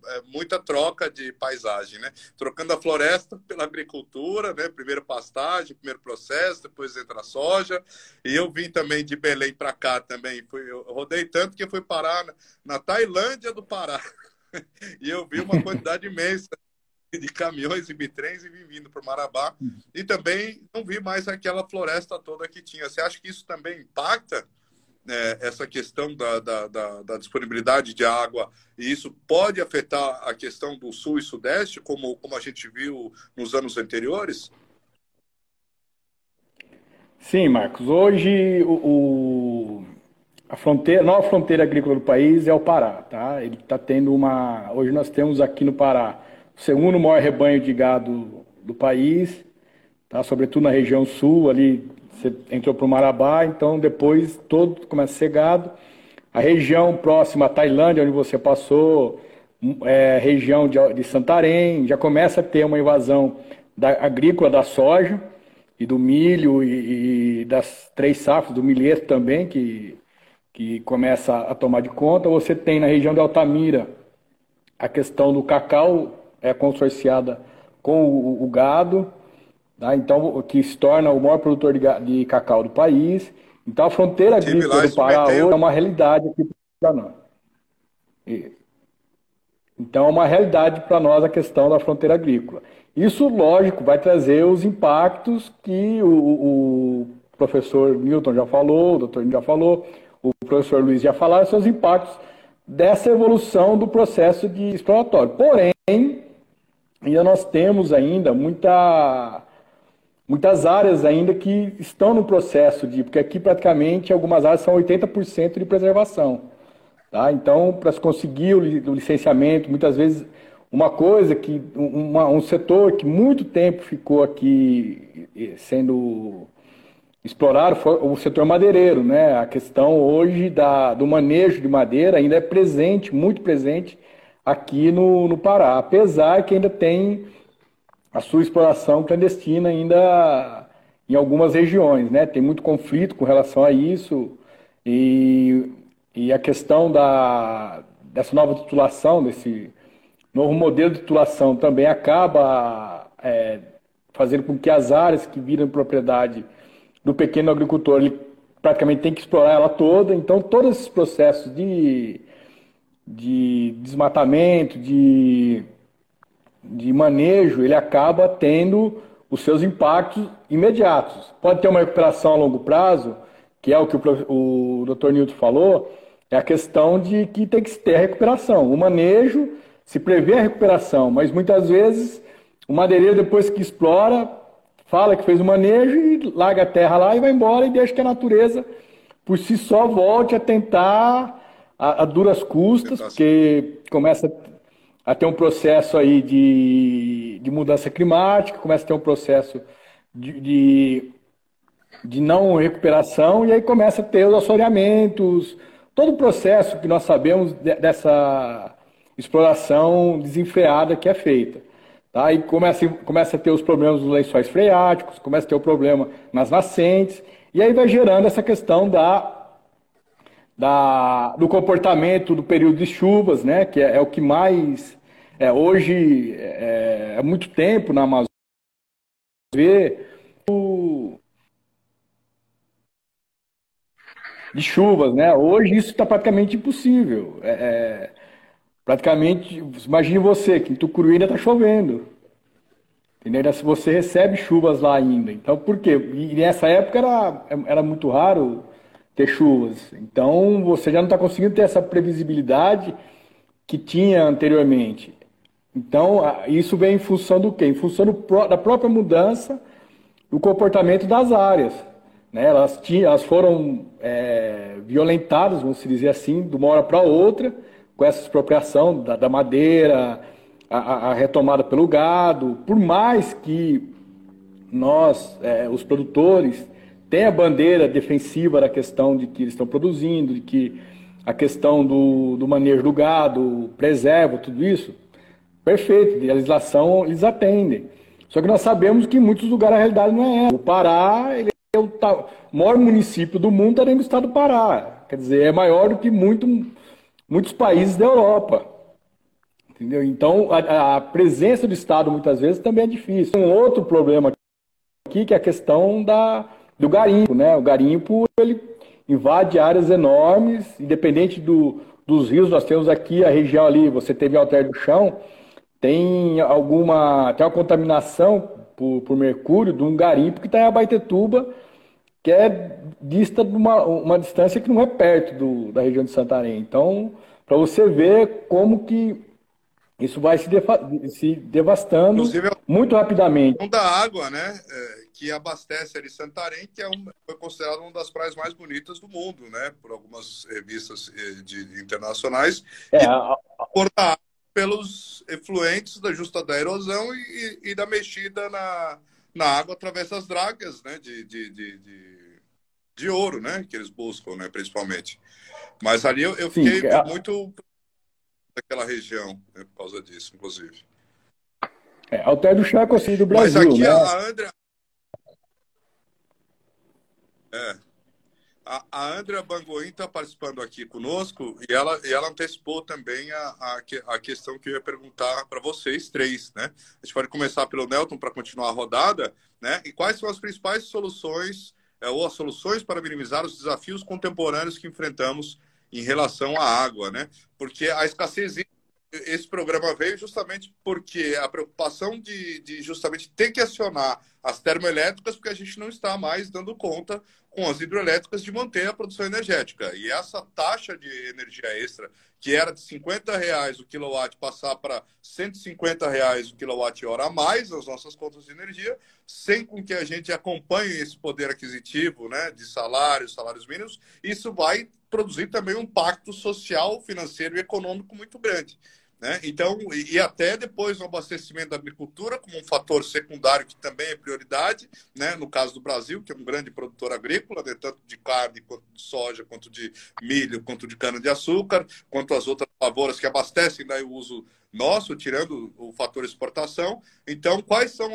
Speaker 1: é, muita troca de paisagem, né? Trocando a floresta pela agricultura, né? Primeiro pastagem, primeiro processo, depois entra a soja. E eu vim também de Belém para cá também. Eu rodei tanto que fui parar na Tailândia do Pará. e eu vi uma quantidade imensa de caminhões e bitrens e vim vindo para Marabá. E também não vi mais aquela floresta toda que tinha. Você acha que isso também impacta né, essa questão da, da, da, da, disponibilidade de água? E isso pode afetar a questão do sul e sudeste, como, como a gente viu nos anos anteriores?
Speaker 3: Sim, Marcos. Hoje o, a fronteira, nova fronteira agrícola do país é o Pará, tá? Ele está tendo uma. Hoje nós temos aqui no Pará o segundo maior rebanho de gado do país, tá? Sobretudo na região sul, ali você entrou para o Marabá, então depois todo começa a ser gado. A região próxima à Tailândia, onde você passou, é, região de, de Santarém, já começa a ter uma invasão da, agrícola da soja e do milho e, e das três safras, do milheto também, que que começa a tomar de conta. Você tem na região de Altamira a questão do cacau é consorciada com o, o gado, tá? então que se torna o maior produtor de, de cacau do país. Então a fronteira agrícola do Pará hoje é uma realidade aqui para nós. Então é uma realidade para nós a questão da fronteira agrícola. Isso, lógico, vai trazer os impactos que o, o professor Milton já falou, o doutor já falou, professor Luiz já falaram, são os impactos dessa evolução do processo de exploratório. Porém, ainda nós temos ainda muita, muitas áreas ainda que estão no processo de, porque aqui praticamente algumas áreas são 80% de preservação. Tá? Então, para se conseguir o licenciamento, muitas vezes uma coisa que uma, um setor que muito tempo ficou aqui sendo explorar o setor madeireiro, né? A questão hoje da, do manejo de madeira ainda é presente, muito presente aqui no, no Pará, apesar que ainda tem a sua exploração clandestina ainda em algumas regiões, né? Tem muito conflito com relação a isso e, e a questão da, dessa nova titulação, desse novo modelo de titulação também acaba é, fazendo com que as áreas que viram propriedade do pequeno agricultor, ele praticamente tem que explorar ela toda, então todos esses processos de, de desmatamento, de, de manejo, ele acaba tendo os seus impactos imediatos. Pode ter uma recuperação a longo prazo, que é o que o, o Dr. Newton falou, é a questão de que tem que ter recuperação. O manejo se prevê a recuperação, mas muitas vezes o madeireiro, depois que explora, fala que fez o manejo e larga a terra lá e vai embora e deixa que a natureza, por si só, volte a tentar a, a duras custas, porque começa a ter um processo aí de, de mudança climática, começa a ter um processo de, de, de não recuperação, e aí começa a ter os assoreamentos, todo o processo que nós sabemos de, dessa exploração desenfreada que é feita. Tá? Aí começa, começa a ter os problemas dos lençóis freáticos, começa a ter o problema nas nascentes, e aí vai gerando essa questão da, da, do comportamento do período de chuvas, né? que é, é o que mais. É, hoje é, é muito tempo na Amazônia ver de chuvas, né? Hoje isso está praticamente impossível. É, é, praticamente, imagine você, que em Tucuruí ainda está chovendo. Entendeu? Você recebe chuvas lá ainda. Então, por quê? E nessa época era, era muito raro ter chuvas. Então, você já não está conseguindo ter essa previsibilidade que tinha anteriormente. Então, isso vem em função do quê? Em função do, da própria mudança do comportamento das áreas. Né? Elas, tinham, elas foram é, violentadas, vamos dizer assim, de uma hora para outra, com essa expropriação da, da madeira, a, a, retomada pelo gado. Por mais que nós, é, os produtores, tenham a bandeira defensiva da questão de que eles estão produzindo, de que a questão do, do manejo do gado, preserva, tudo isso, perfeito, a legislação eles atendem. Só que nós sabemos que em muitos lugares a realidade não é essa. O Pará ele é o maior município do mundo, está dentro do estado do Pará. Quer dizer, é maior do que muito, muitos países da Europa. Entendeu? Então, a, a, presença do Estado muitas vezes também é difícil. Um outro problema aqui que é a questão da, do garimpo. Né? O garimpo ele invade áreas enormes, independente do, dos rios, nós temos aqui a região ali, você teve Alter do Chão, tem alguma, tem uma contaminação por, por mercúrio de um garimpo que está em Abaitetuba, que é dista de uma, uma distância que não é perto do, da região de Santarém. Então, para você ver como que isso vai se, se devastando Inclusive, muito rapidamente.
Speaker 1: da água, né? É que abastece ali Santarém, que é um, foi considerado uma das praias mais bonitas do mundo, né? Por algumas revistas eh, de, internacionais. É, a... pelos efluentes da justa da erosão e, e, da mexida na, na água através das dragas, né? De, de, de, de, de ouro, né? Que eles buscam, né? Principalmente. Mas ali eu, eu fiquei Sim, é... muito daquela região, né? por causa disso, inclusive.
Speaker 3: É, Alter do Chaco, assim, do Brasil, Mas aqui né?
Speaker 1: a Andrea, é. A, a Andrea Bangoim está participando aqui conosco e ela, e ela antecipou também a, a, a questão que eu ia perguntar para vocês três, né? A gente pode começar pelo Nelton para continuar a rodada, né? E quais são as principais soluções ou as soluções para minimizar os desafios contemporâneos que enfrentamos em relação à água, né? Porque a escassez esse programa veio justamente porque a preocupação de, de, justamente ter que acionar as termoelétricas, porque a gente não está mais dando conta com as hidroelétricas de manter a produção energética. E essa taxa de energia extra, que era de 50 reais o quilowatt, passar para 150 reais o quilowatt-hora a mais nas nossas contas de energia, sem com que a gente acompanhe esse poder aquisitivo né, de salários, salários mínimos, isso vai produzir também um pacto social, financeiro e econômico muito grande. Né? Então, e até depois o abastecimento da agricultura como um fator secundário que também é prioridade, né? no caso do Brasil, que é um grande produtor agrícola, né? tanto de carne, quanto de soja, quanto de milho, quanto de cana-de-açúcar, quanto as outras lavouras que abastecem daí o uso nosso, tirando o fator exportação. Então, quais são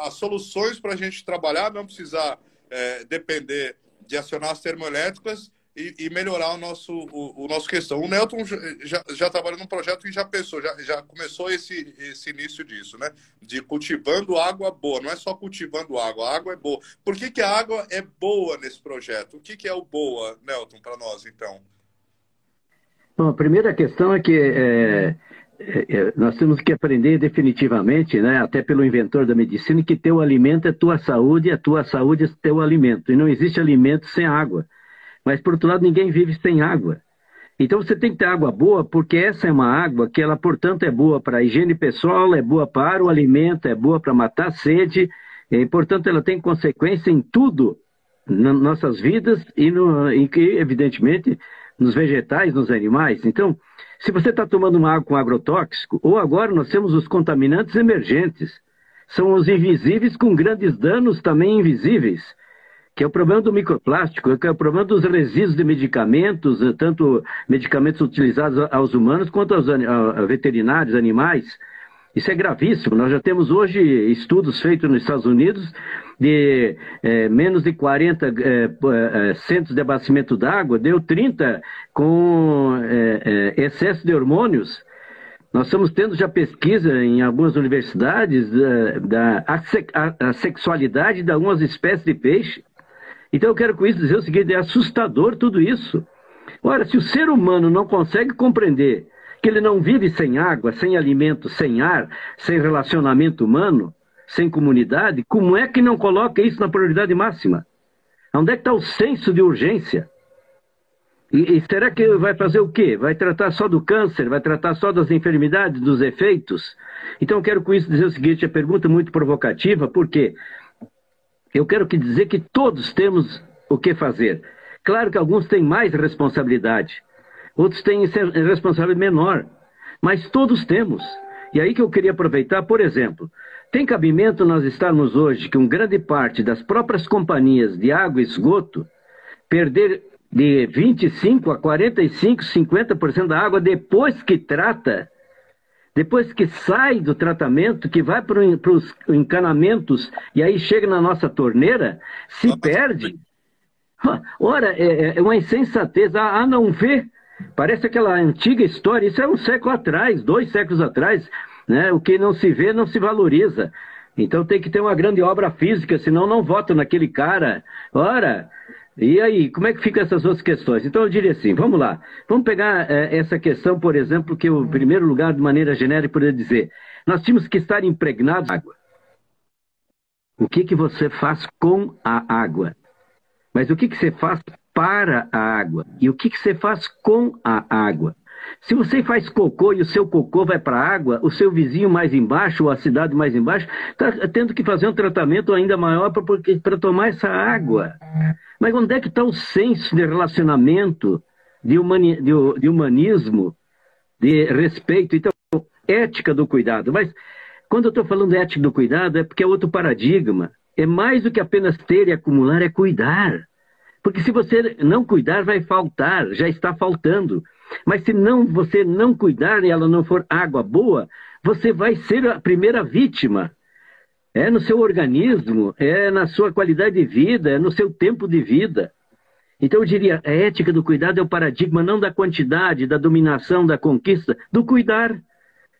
Speaker 1: as soluções para a gente trabalhar, não precisar é, depender de acionar as termoelétricas e, e, melhorar o nosso, o, o, nosso questão. O Nelton já, já trabalha num projeto e já pensou, já, já começou esse, esse início disso, né? De cultivando água boa, não é só cultivando água, a água é boa. Por que, que a água é boa nesse projeto? O que, que é o boa, Nelton, para nós, então?
Speaker 4: Bom, a primeira questão é que é, é, é, nós temos que aprender definitivamente, né, até pelo inventor da medicina, que teu alimento é tua saúde, e a tua saúde é teu alimento. E não existe alimento sem água. Mas, por outro lado, ninguém vive sem água. Então você tem que ter água boa, porque essa é uma água que ela, portanto, é boa para a higiene pessoal, é boa para o alimento, é boa para matar sede, e, portanto, ela tem consequência em tudo nas nossas vidas e, no, e evidentemente, nos vegetais, nos animais. Então, se você está tomando uma água com agrotóxico, ou agora nós temos os contaminantes emergentes, são os invisíveis com grandes danos também invisíveis que é o problema do microplástico, que é o problema dos resíduos de medicamentos, eh, tanto medicamentos utilizados aos humanos quanto aos veterinários, animais. Isso é gravíssimo. Nós já temos hoje estudos feitos nos Estados Unidos de é, menos de 40 é, é, centros de abastecimento d'água, deu 30 com excesso de hormônios. Nós estamos tendo já pesquisa em algumas universidades da, da a, a sexualidade de algumas espécies de peixe Então eu quero com isso dizer o seguinte: é assustador tudo isso. Ora, se o ser humano não consegue compreender que ele não vive sem água, sem alimento, sem ar, sem relacionamento humano, sem comunidade, como é que não coloca isso na prioridade máxima? Onde é que está o senso de urgência? E, e, será que vai fazer o quê? Vai tratar só do câncer? Vai tratar só das enfermidades, dos efeitos? Então eu quero com isso dizer o seguinte, a pergunta é muito provocativa, porque eu quero que dizer que todos temos o que fazer. Claro que alguns têm mais responsabilidade, outros têm responsabilidade menor, mas todos temos. E aí que eu queria aproveitar, por exemplo, tem cabimento nós estarmos hoje com grande parte das próprias companhias de água e esgoto perder de 25 a 45, 50% da água depois que trata, depois que sai do tratamento, que vai para os encanamentos e aí chega na nossa torneira, se perde. Ora, é, é, é uma insensatez. A, a não ver, parece aquela antiga história, isso é um século atrás, dois séculos atrás, né? o que não se vê não se valoriza. Então tem que ter uma grande obra física, senão não voto naquele cara. Ora, e aí, como é que ficam essas outras questões? Então eu diria assim, vamos lá. Vamos pegar é, essa questão, por exemplo, que eu, em primeiro lugar, de maneira genérica, poderia dizer. Nós tínhamos que estar impregnados de água. O que, que você faz com a água? Mas o que, que você faz para a água? E o que, que você faz com a água? Se você faz cocô e o seu cocô vai para a água, o seu vizinho mais embaixo, ou a cidade mais embaixo, está tendo que fazer um tratamento ainda maior para tomar essa água. Mas onde é que está o senso de relacionamento, de, humani de, de humanismo, de respeito? Então, ética do cuidado. Mas quando eu estou falando ética do cuidado, é porque é outro paradigma. É mais do que apenas ter e acumular, é cuidar. Porque se você não cuidar, vai faltar, já está faltando. Mas se não você não cuidar e ela não for água boa, você vai ser a primeira vítima. É no seu organismo, é na sua qualidade de vida, é no seu tempo de vida. Então eu diria, a ética do cuidado é o paradigma não da quantidade, da dominação, da conquista, do cuidar.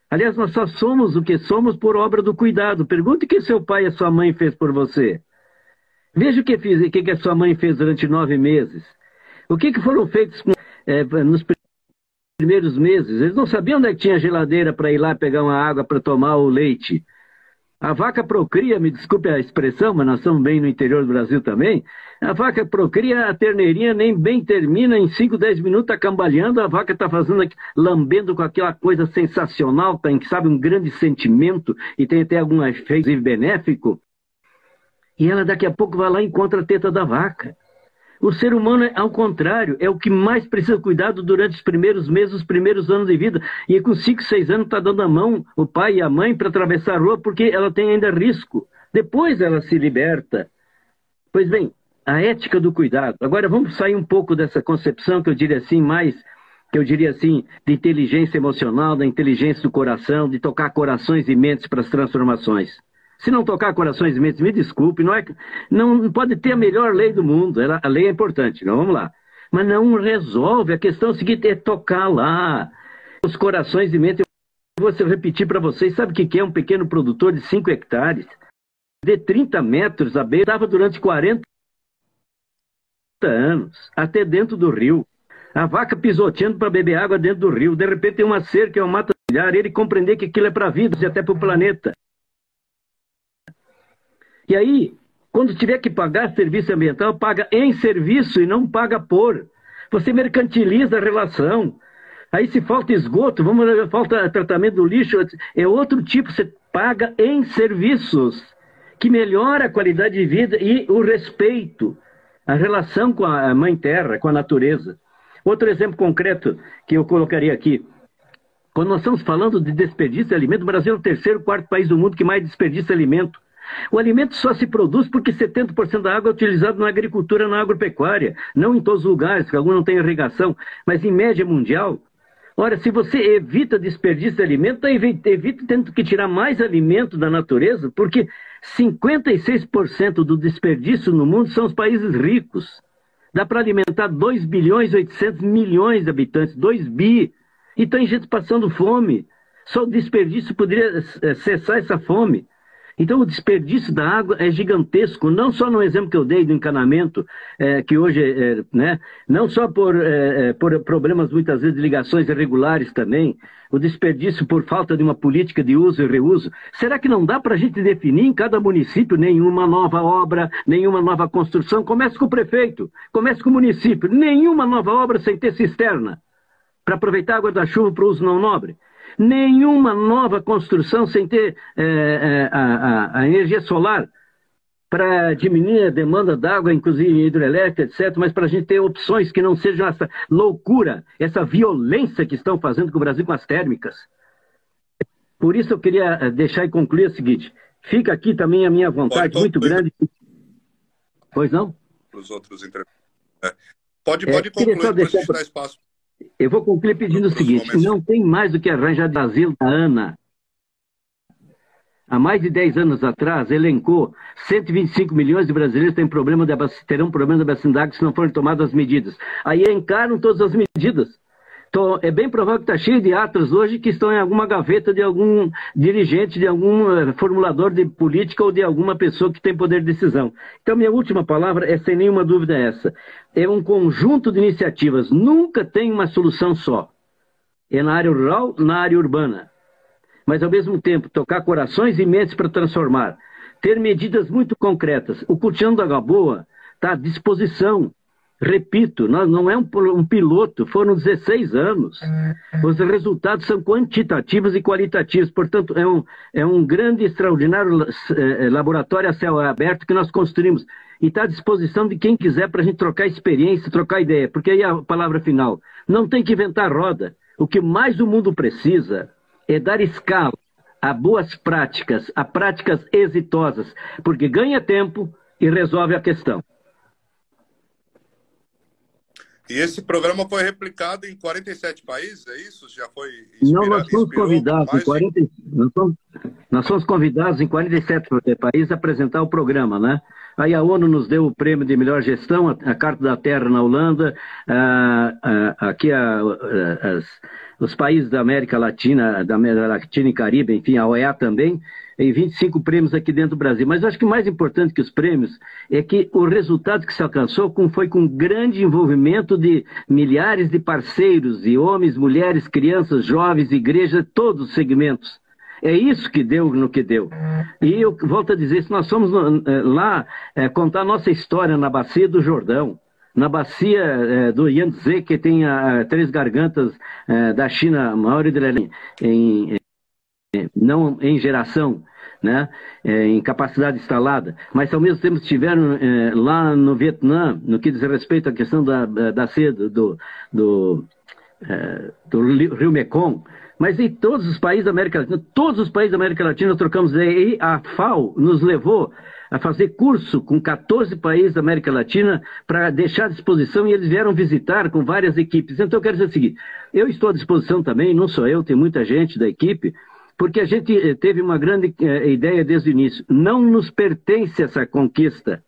Speaker 4: Aliás, nós só somos o que somos por obra do cuidado. Pergunte o que seu pai e sua mãe fez por você. Veja o que, fiz, o que a sua mãe fez durante nove meses. O que, que foram feitos com, é, nos primeiros meses. Eles não sabiam onde é que tinha geladeira para ir lá pegar uma água para tomar o leite. A vaca procria, me desculpe a expressão, mas nós estamos bem no interior do Brasil também. A vaca procria, a terneirinha nem bem termina, em 5, 10 minutos está cambaleando, a vaca está fazendo, aqui, lambendo com aquela coisa sensacional, tem, sabe, um grande sentimento e tem até algum efeito benéfico. E ela daqui a pouco vai lá e encontra a teta da vaca. O ser humano, ao contrário, é o que mais precisa cuidado durante os primeiros meses, os primeiros anos de vida. E com 5, 6 anos está dando a mão, o pai e a mãe, para atravessar a rua, porque ela tem ainda risco. Depois ela se liberta. Pois bem, a ética do cuidado. Agora vamos sair um pouco dessa concepção que eu diria assim, mais, que eu diria assim, de inteligência emocional, da inteligência do coração, de tocar corações e mentes para as transformações. Se não tocar corações e mentes, me desculpe, não, é, não pode ter a melhor lei do mundo. Ela, a lei é importante, não vamos lá. Mas não resolve. A questão é seguinte: é tocar lá. Os corações e mentes. Eu vou repetir para vocês: sabe o que é um pequeno produtor de 5 hectares? De 30 metros a beira, estava durante 40 anos, até dentro do rio. A vaca pisoteando para beber água dentro do rio. De repente tem uma cerca, uma mata ele compreender que aquilo é para a vida e até para o planeta. E aí, quando tiver que pagar serviço ambiental, paga em serviço e não paga por. Você mercantiliza a relação. Aí se falta esgoto, vamos falta tratamento do lixo, é outro tipo, você paga em serviços, que melhora a qualidade de vida e o respeito, a relação com a mãe terra, com a natureza. Outro exemplo concreto que eu colocaria aqui. Quando nós estamos falando de desperdício de alimento, o Brasil é o terceiro, quarto país do mundo que mais desperdiça alimento. O alimento só se produz porque 70% da água é utilizada na agricultura, na agropecuária. Não em todos os lugares, porque alguns não têm irrigação, mas em média mundial. Ora, se você evita desperdício de alimento, evita, evita tendo que tirar mais alimento da natureza, porque 56% do desperdício no mundo são os países ricos. Dá para alimentar 2 bilhões e 800 milhões de habitantes, 2 bi. E tem gente passando fome. Só o desperdício poderia eh, cessar essa fome. Então, o desperdício da água é gigantesco, não só no exemplo que eu dei do encanamento, é, que hoje, é, né, não só por, é, é, por, problemas muitas vezes de ligações irregulares também, o desperdício por falta de uma política de uso e reuso. Será que não dá para a gente definir em cada município nenhuma nova obra, nenhuma nova construção? Comece com o prefeito, comece com o município, nenhuma nova obra sem ter cisterna para aproveitar a água da chuva para uso não nobre nenhuma nova construção sem ter é, é, a, a, energia solar para diminuir a demanda d'água, inclusive hidrelétrica, etc., mas para a gente ter opções que não sejam essa loucura, essa violência que estão fazendo com o Brasil com as térmicas. Por isso eu queria eh, deixar e concluir o seguinte: fica aqui também a minha vontade muito grande. Pois não?
Speaker 1: Os outros é. Pode, pode é, concluir, para deixar... dar espaço
Speaker 4: eu vou concluir pedindo o seguinte: não tem mais do que arranjar de asilo da Ana. Há mais de 10 anos atrás, elencou 125 milhões de brasileiros têm problema de, terão problema de abastecimento se não forem tomadas as medidas. Aí encaram todas as medidas. Então, é bem provável que está cheio de atos hoje que estão em alguma gaveta de algum dirigente, de algum eh, formulador de política ou de alguma pessoa que tem poder de decisão. Então, minha última palavra é sem nenhuma dúvida essa. É um conjunto de iniciativas, nunca tem uma solução só. É na área rural, na área urbana. Mas, ao mesmo tempo, tocar corações e mentes para transformar. Ter medidas muito concretas. O Curtiano da Gaboa está à disposição Repito, não é um, um, piloto, foram 16 anos. Os resultados são quantitativos e qualitativos, portanto, é um, é um grande, extraordinário é, laboratório a céu aberto que nós construímos. E está à disposição de quem quiser para a gente trocar experiência, trocar ideia, porque aí é a palavra final. Não tem que inventar roda. O que mais o mundo precisa é dar escala a boas práticas, a práticas exitosas, porque ganha tempo e resolve a questão.
Speaker 1: E esse programa foi replicado em 47 países, é isso? Já foi
Speaker 4: Não, nós fomos convidados em 40, nós, fomos, nós fomos convidados em 47 países a apresentar o programa, né? Aí a ONU nos deu o prêmio de melhor gestão, a, a Carta da Terra na Holanda, a, a, aqui as, os países da América Latina, da América Latina e Caribe, enfim, a OEA também, e 25 prêmios aqui dentro do Brasil. Mas eu acho que mais importante que os prêmios é que o resultado que se alcançou foi com grande envolvimento de milhares de parceiros, de homens, mulheres, crianças, jovens, igrejas, todos os segmentos. É isso que deu no que deu. E eu volto a dizer, se nós fomos eh, lá é, contar nossa história na bacia do Jordão, na bacia é, do Yangtze, que tem a, três gargantas é, da China, maior em, em, não em geração, né, é, em capacidade instalada, mas ao mesmo tempo estiveram é, lá no Vietnã, no que diz respeito à questão da, da seda do, do, é, do Rio Mekong, mas em todos os países da América Latina, todos os países da América Latina trocamos e a FAO nos levou a fazer curso com 14 países da América Latina para deixar à disposição e eles vieram visitar com várias equipes. Então eu quero dizer o seguinte, eu estou à disposição também, não sou eu, tem muita gente da equipe, porque a gente eh, teve uma grande eh, ideia desde o início. Não nos pertence essa conquista,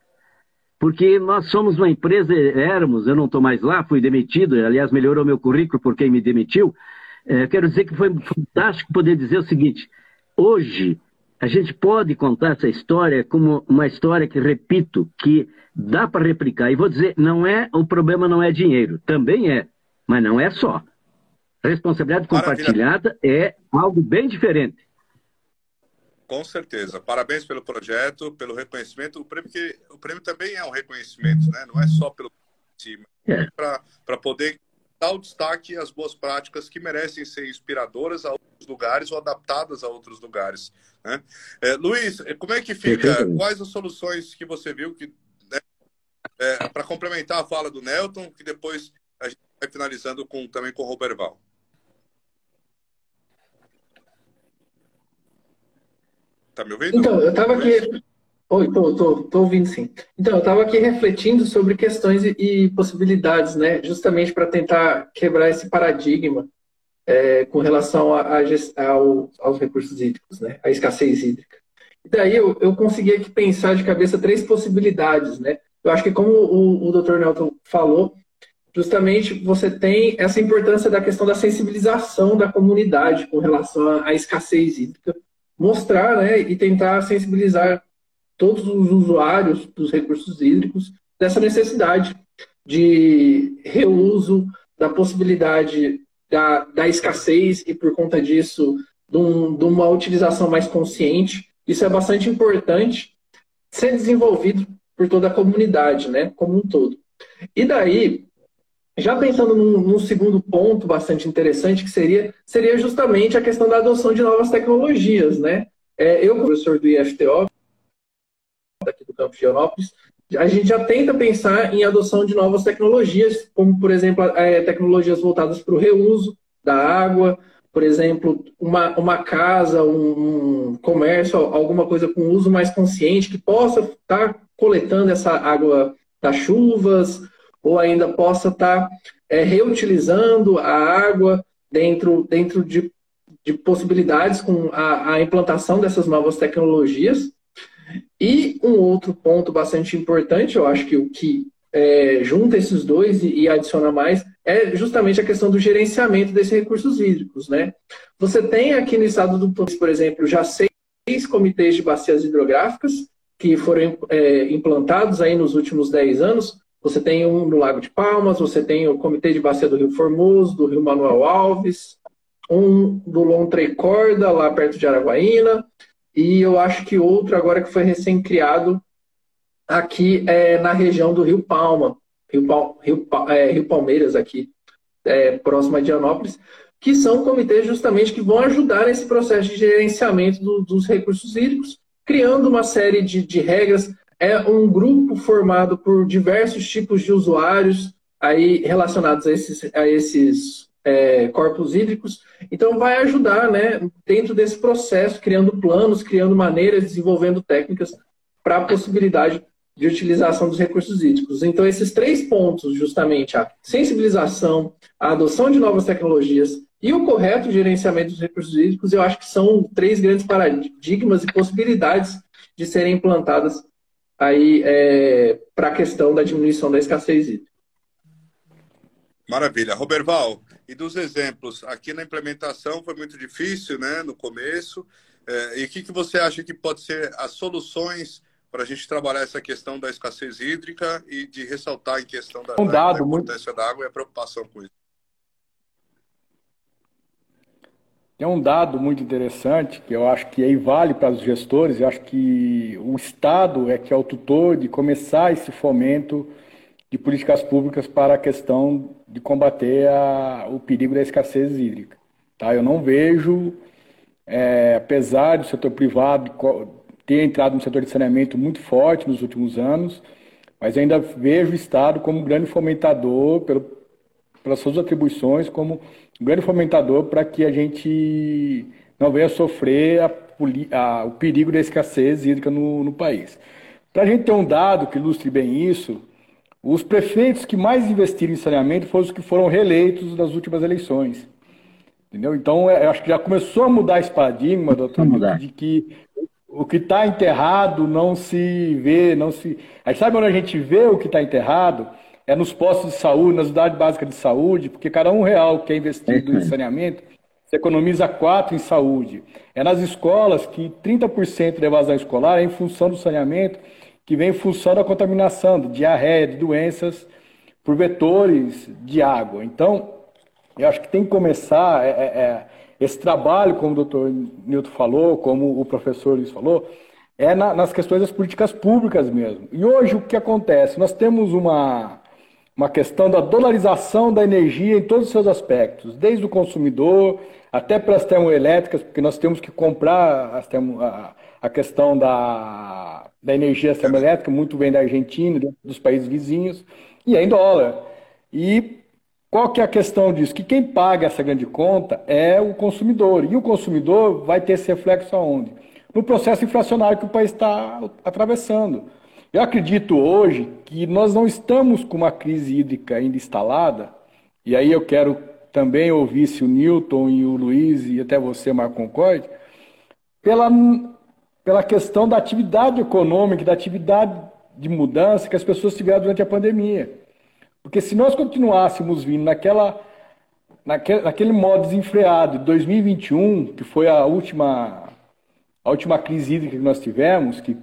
Speaker 4: porque nós somos uma empresa, éramos, eu não estou mais lá, fui demitido, aliás, melhorou meu currículo por quem me demitiu. É, quero dizer que foi fantástico poder dizer o seguinte: hoje a gente pode contar essa história como uma história que, repito, que dá para replicar. E vou dizer, não é o problema não é dinheiro, também é, mas não é só. Responsabilidade compartilhada é algo bem diferente.
Speaker 1: Com certeza. Parabéns pelo projeto, pelo reconhecimento. O prêmio, que, o prêmio também é um reconhecimento, né? não é só pelo é. para poder dar o destaque às boas práticas que merecem ser inspiradoras a outros lugares ou adaptadas a outros lugares. Né? É, Luiz, como é que fica? Quais as soluções que você viu que né, é, para complementar a fala do Nelton, que depois a gente vai finalizando com, também com o Roberval? Tá me ouvindo?
Speaker 2: Então, eu estava aqui. Oi, tô, tô, tô ouvindo sim. Então, eu estava aqui refletindo sobre questões e, e possibilidades, né? Justamente para tentar quebrar esse paradigma é, com relação a, a, ao, aos recursos hídricos, né? A escassez hídrica. E daí eu, eu consegui aqui pensar de cabeça três possibilidades, né? Eu acho que como o, o Dr. Nelton falou, justamente você tem essa importância da questão da sensibilização da comunidade com relação à escassez hídrica mostrar né, e tentar sensibilizar todos os usuários dos recursos hídricos dessa necessidade de reuso, da possibilidade da, da escassez e, por conta disso, de, um, de uma utilização mais consciente. Isso é bastante importante ser desenvolvido por toda a comunidade, né, como um todo. E daí, já pensando num, num, segundo ponto bastante interessante, que seria, seria justamente a questão da adoção de novas tecnologias, né? É, eu, professor do IFTO, aqui do Campo de Onópolis, a gente já tenta pensar em adoção de novas tecnologias, como, por exemplo, é, tecnologias voltadas para o reuso da água, por exemplo, uma, uma casa, um, um, comércio, alguma coisa com uso mais consciente, que possa estar tá coletando essa água das chuvas, ou ainda possa estar tá, é, reutilizando a água dentro, dentro de, de possibilidades com a, a implantação dessas novas tecnologias. E um outro ponto bastante importante, eu acho que o que é, junta esses dois e, e, adiciona mais é justamente a questão do gerenciamento desses recursos hídricos. Né? Você tem aqui no estado do Tocantins, por exemplo, já seis comitês de bacias hidrográficas que foram é, implantados aí nos últimos dez anos. Você tem um no Lago de Palmas, você tem o Comitê de Bacia do Rio Formoso, do Rio Manuel Alves, um do Lontrei Corda, lá perto de Araguaína, e eu acho que outro agora que foi recém-criado aqui é, na região do Rio Palma, Rio, Rio, é, Rio Palmeiras, aqui é, próximo a Dianópolis, que são comitês justamente que vão ajudar nesse processo de gerenciamento do, dos recursos hídricos, criando uma série de, de regras. É um grupo formado por diversos tipos de usuários aí relacionados a esses, a esses é, corpos hídricos. Então, vai ajudar né, dentro desse processo, criando planos, criando maneiras, desenvolvendo técnicas para a possibilidade de utilização dos recursos hídricos. Então, esses três pontos, justamente a sensibilização, a adoção de novas tecnologias e o correto gerenciamento dos recursos hídricos, eu acho que são três grandes paradigmas e possibilidades de serem implantadas aí é, para a questão da diminuição da escassez hídrica.
Speaker 1: Maravilha. Roberval, e dos exemplos, aqui na implementação foi muito difícil, né, no começo, é, e o que, que você acha que pode ser as soluções para a gente trabalhar essa questão da escassez hídrica e de ressaltar em questão da,
Speaker 3: um dado,
Speaker 1: da importância muito... da água e a preocupação com isso?
Speaker 3: Tem um dado muito interessante que eu acho que aí vale para os gestores, eu acho que o Estado é que é o tutor de começar esse fomento de políticas públicas para a questão de combater a, o perigo da escassez hídrica. Tá? Eu não vejo, é, apesar do setor privado ter entrado no setor de saneamento muito forte nos últimos anos, mas ainda vejo o Estado como um grande fomentador, pelo, pelas suas atribuições, como um grande fomentador para que a gente não venha sofrer a, a, o perigo da escassez hídrica no, no país. Para a gente ter um dado que ilustre bem isso, os prefeitos que mais investiram em saneamento foram os que foram reeleitos nas últimas eleições. Entendeu? Então, é, eu acho que já começou a mudar esse paradigma, doutor, de que o que está enterrado não se vê, não se. Aí sabe onde a gente vê o que está enterrado? É nos postos de saúde, nas unidades básicas de saúde, porque cada um real que é investido em saneamento, você economiza quatro em saúde. É nas escolas que 30% da evasão escolar é em função do saneamento que vem em função da contaminação, de diarreia, de doenças por vetores de água. Então, eu acho que tem que começar é, é, é esse trabalho, como o doutor Nilton falou, como o professor Luiz falou, é na, nas questões das políticas públicas mesmo. E hoje o que acontece? Nós temos uma, uma questão da dolarização da energia em todos os seus aspectos, desde o consumidor até para as termoelétricas, porque nós temos que comprar as termo, a, a questão da, da energia termoelétrica, muito vem da Argentina, dos países vizinhos, e é em dólar. E qual que é a questão disso? Que quem paga essa grande conta é o consumidor. E o consumidor vai ter esse reflexo aonde? No processo inflacionário que o país está atravessando. Eu acredito hoje que nós não estamos com uma crise hídrica ainda instalada, e aí eu quero também ouvir se o Newton e o Luiz e até você, Marco Concorde, pela pela questão da atividade econômica, da atividade de mudança que as pessoas tiveram durante a pandemia. Porque se nós continuássemos vindo naquela, naquele, naquele modo desenfreado de 2021, que foi a última a última crise hídrica que nós tivemos, que,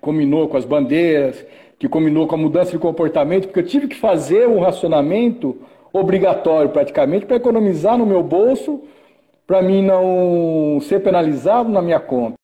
Speaker 3: combinou com as bandeiras, que combinou com a mudança de comportamento, porque eu tive que fazer um racionamento obrigatório praticamente para economizar no meu bolso, para mim não ser penalizado na minha conta.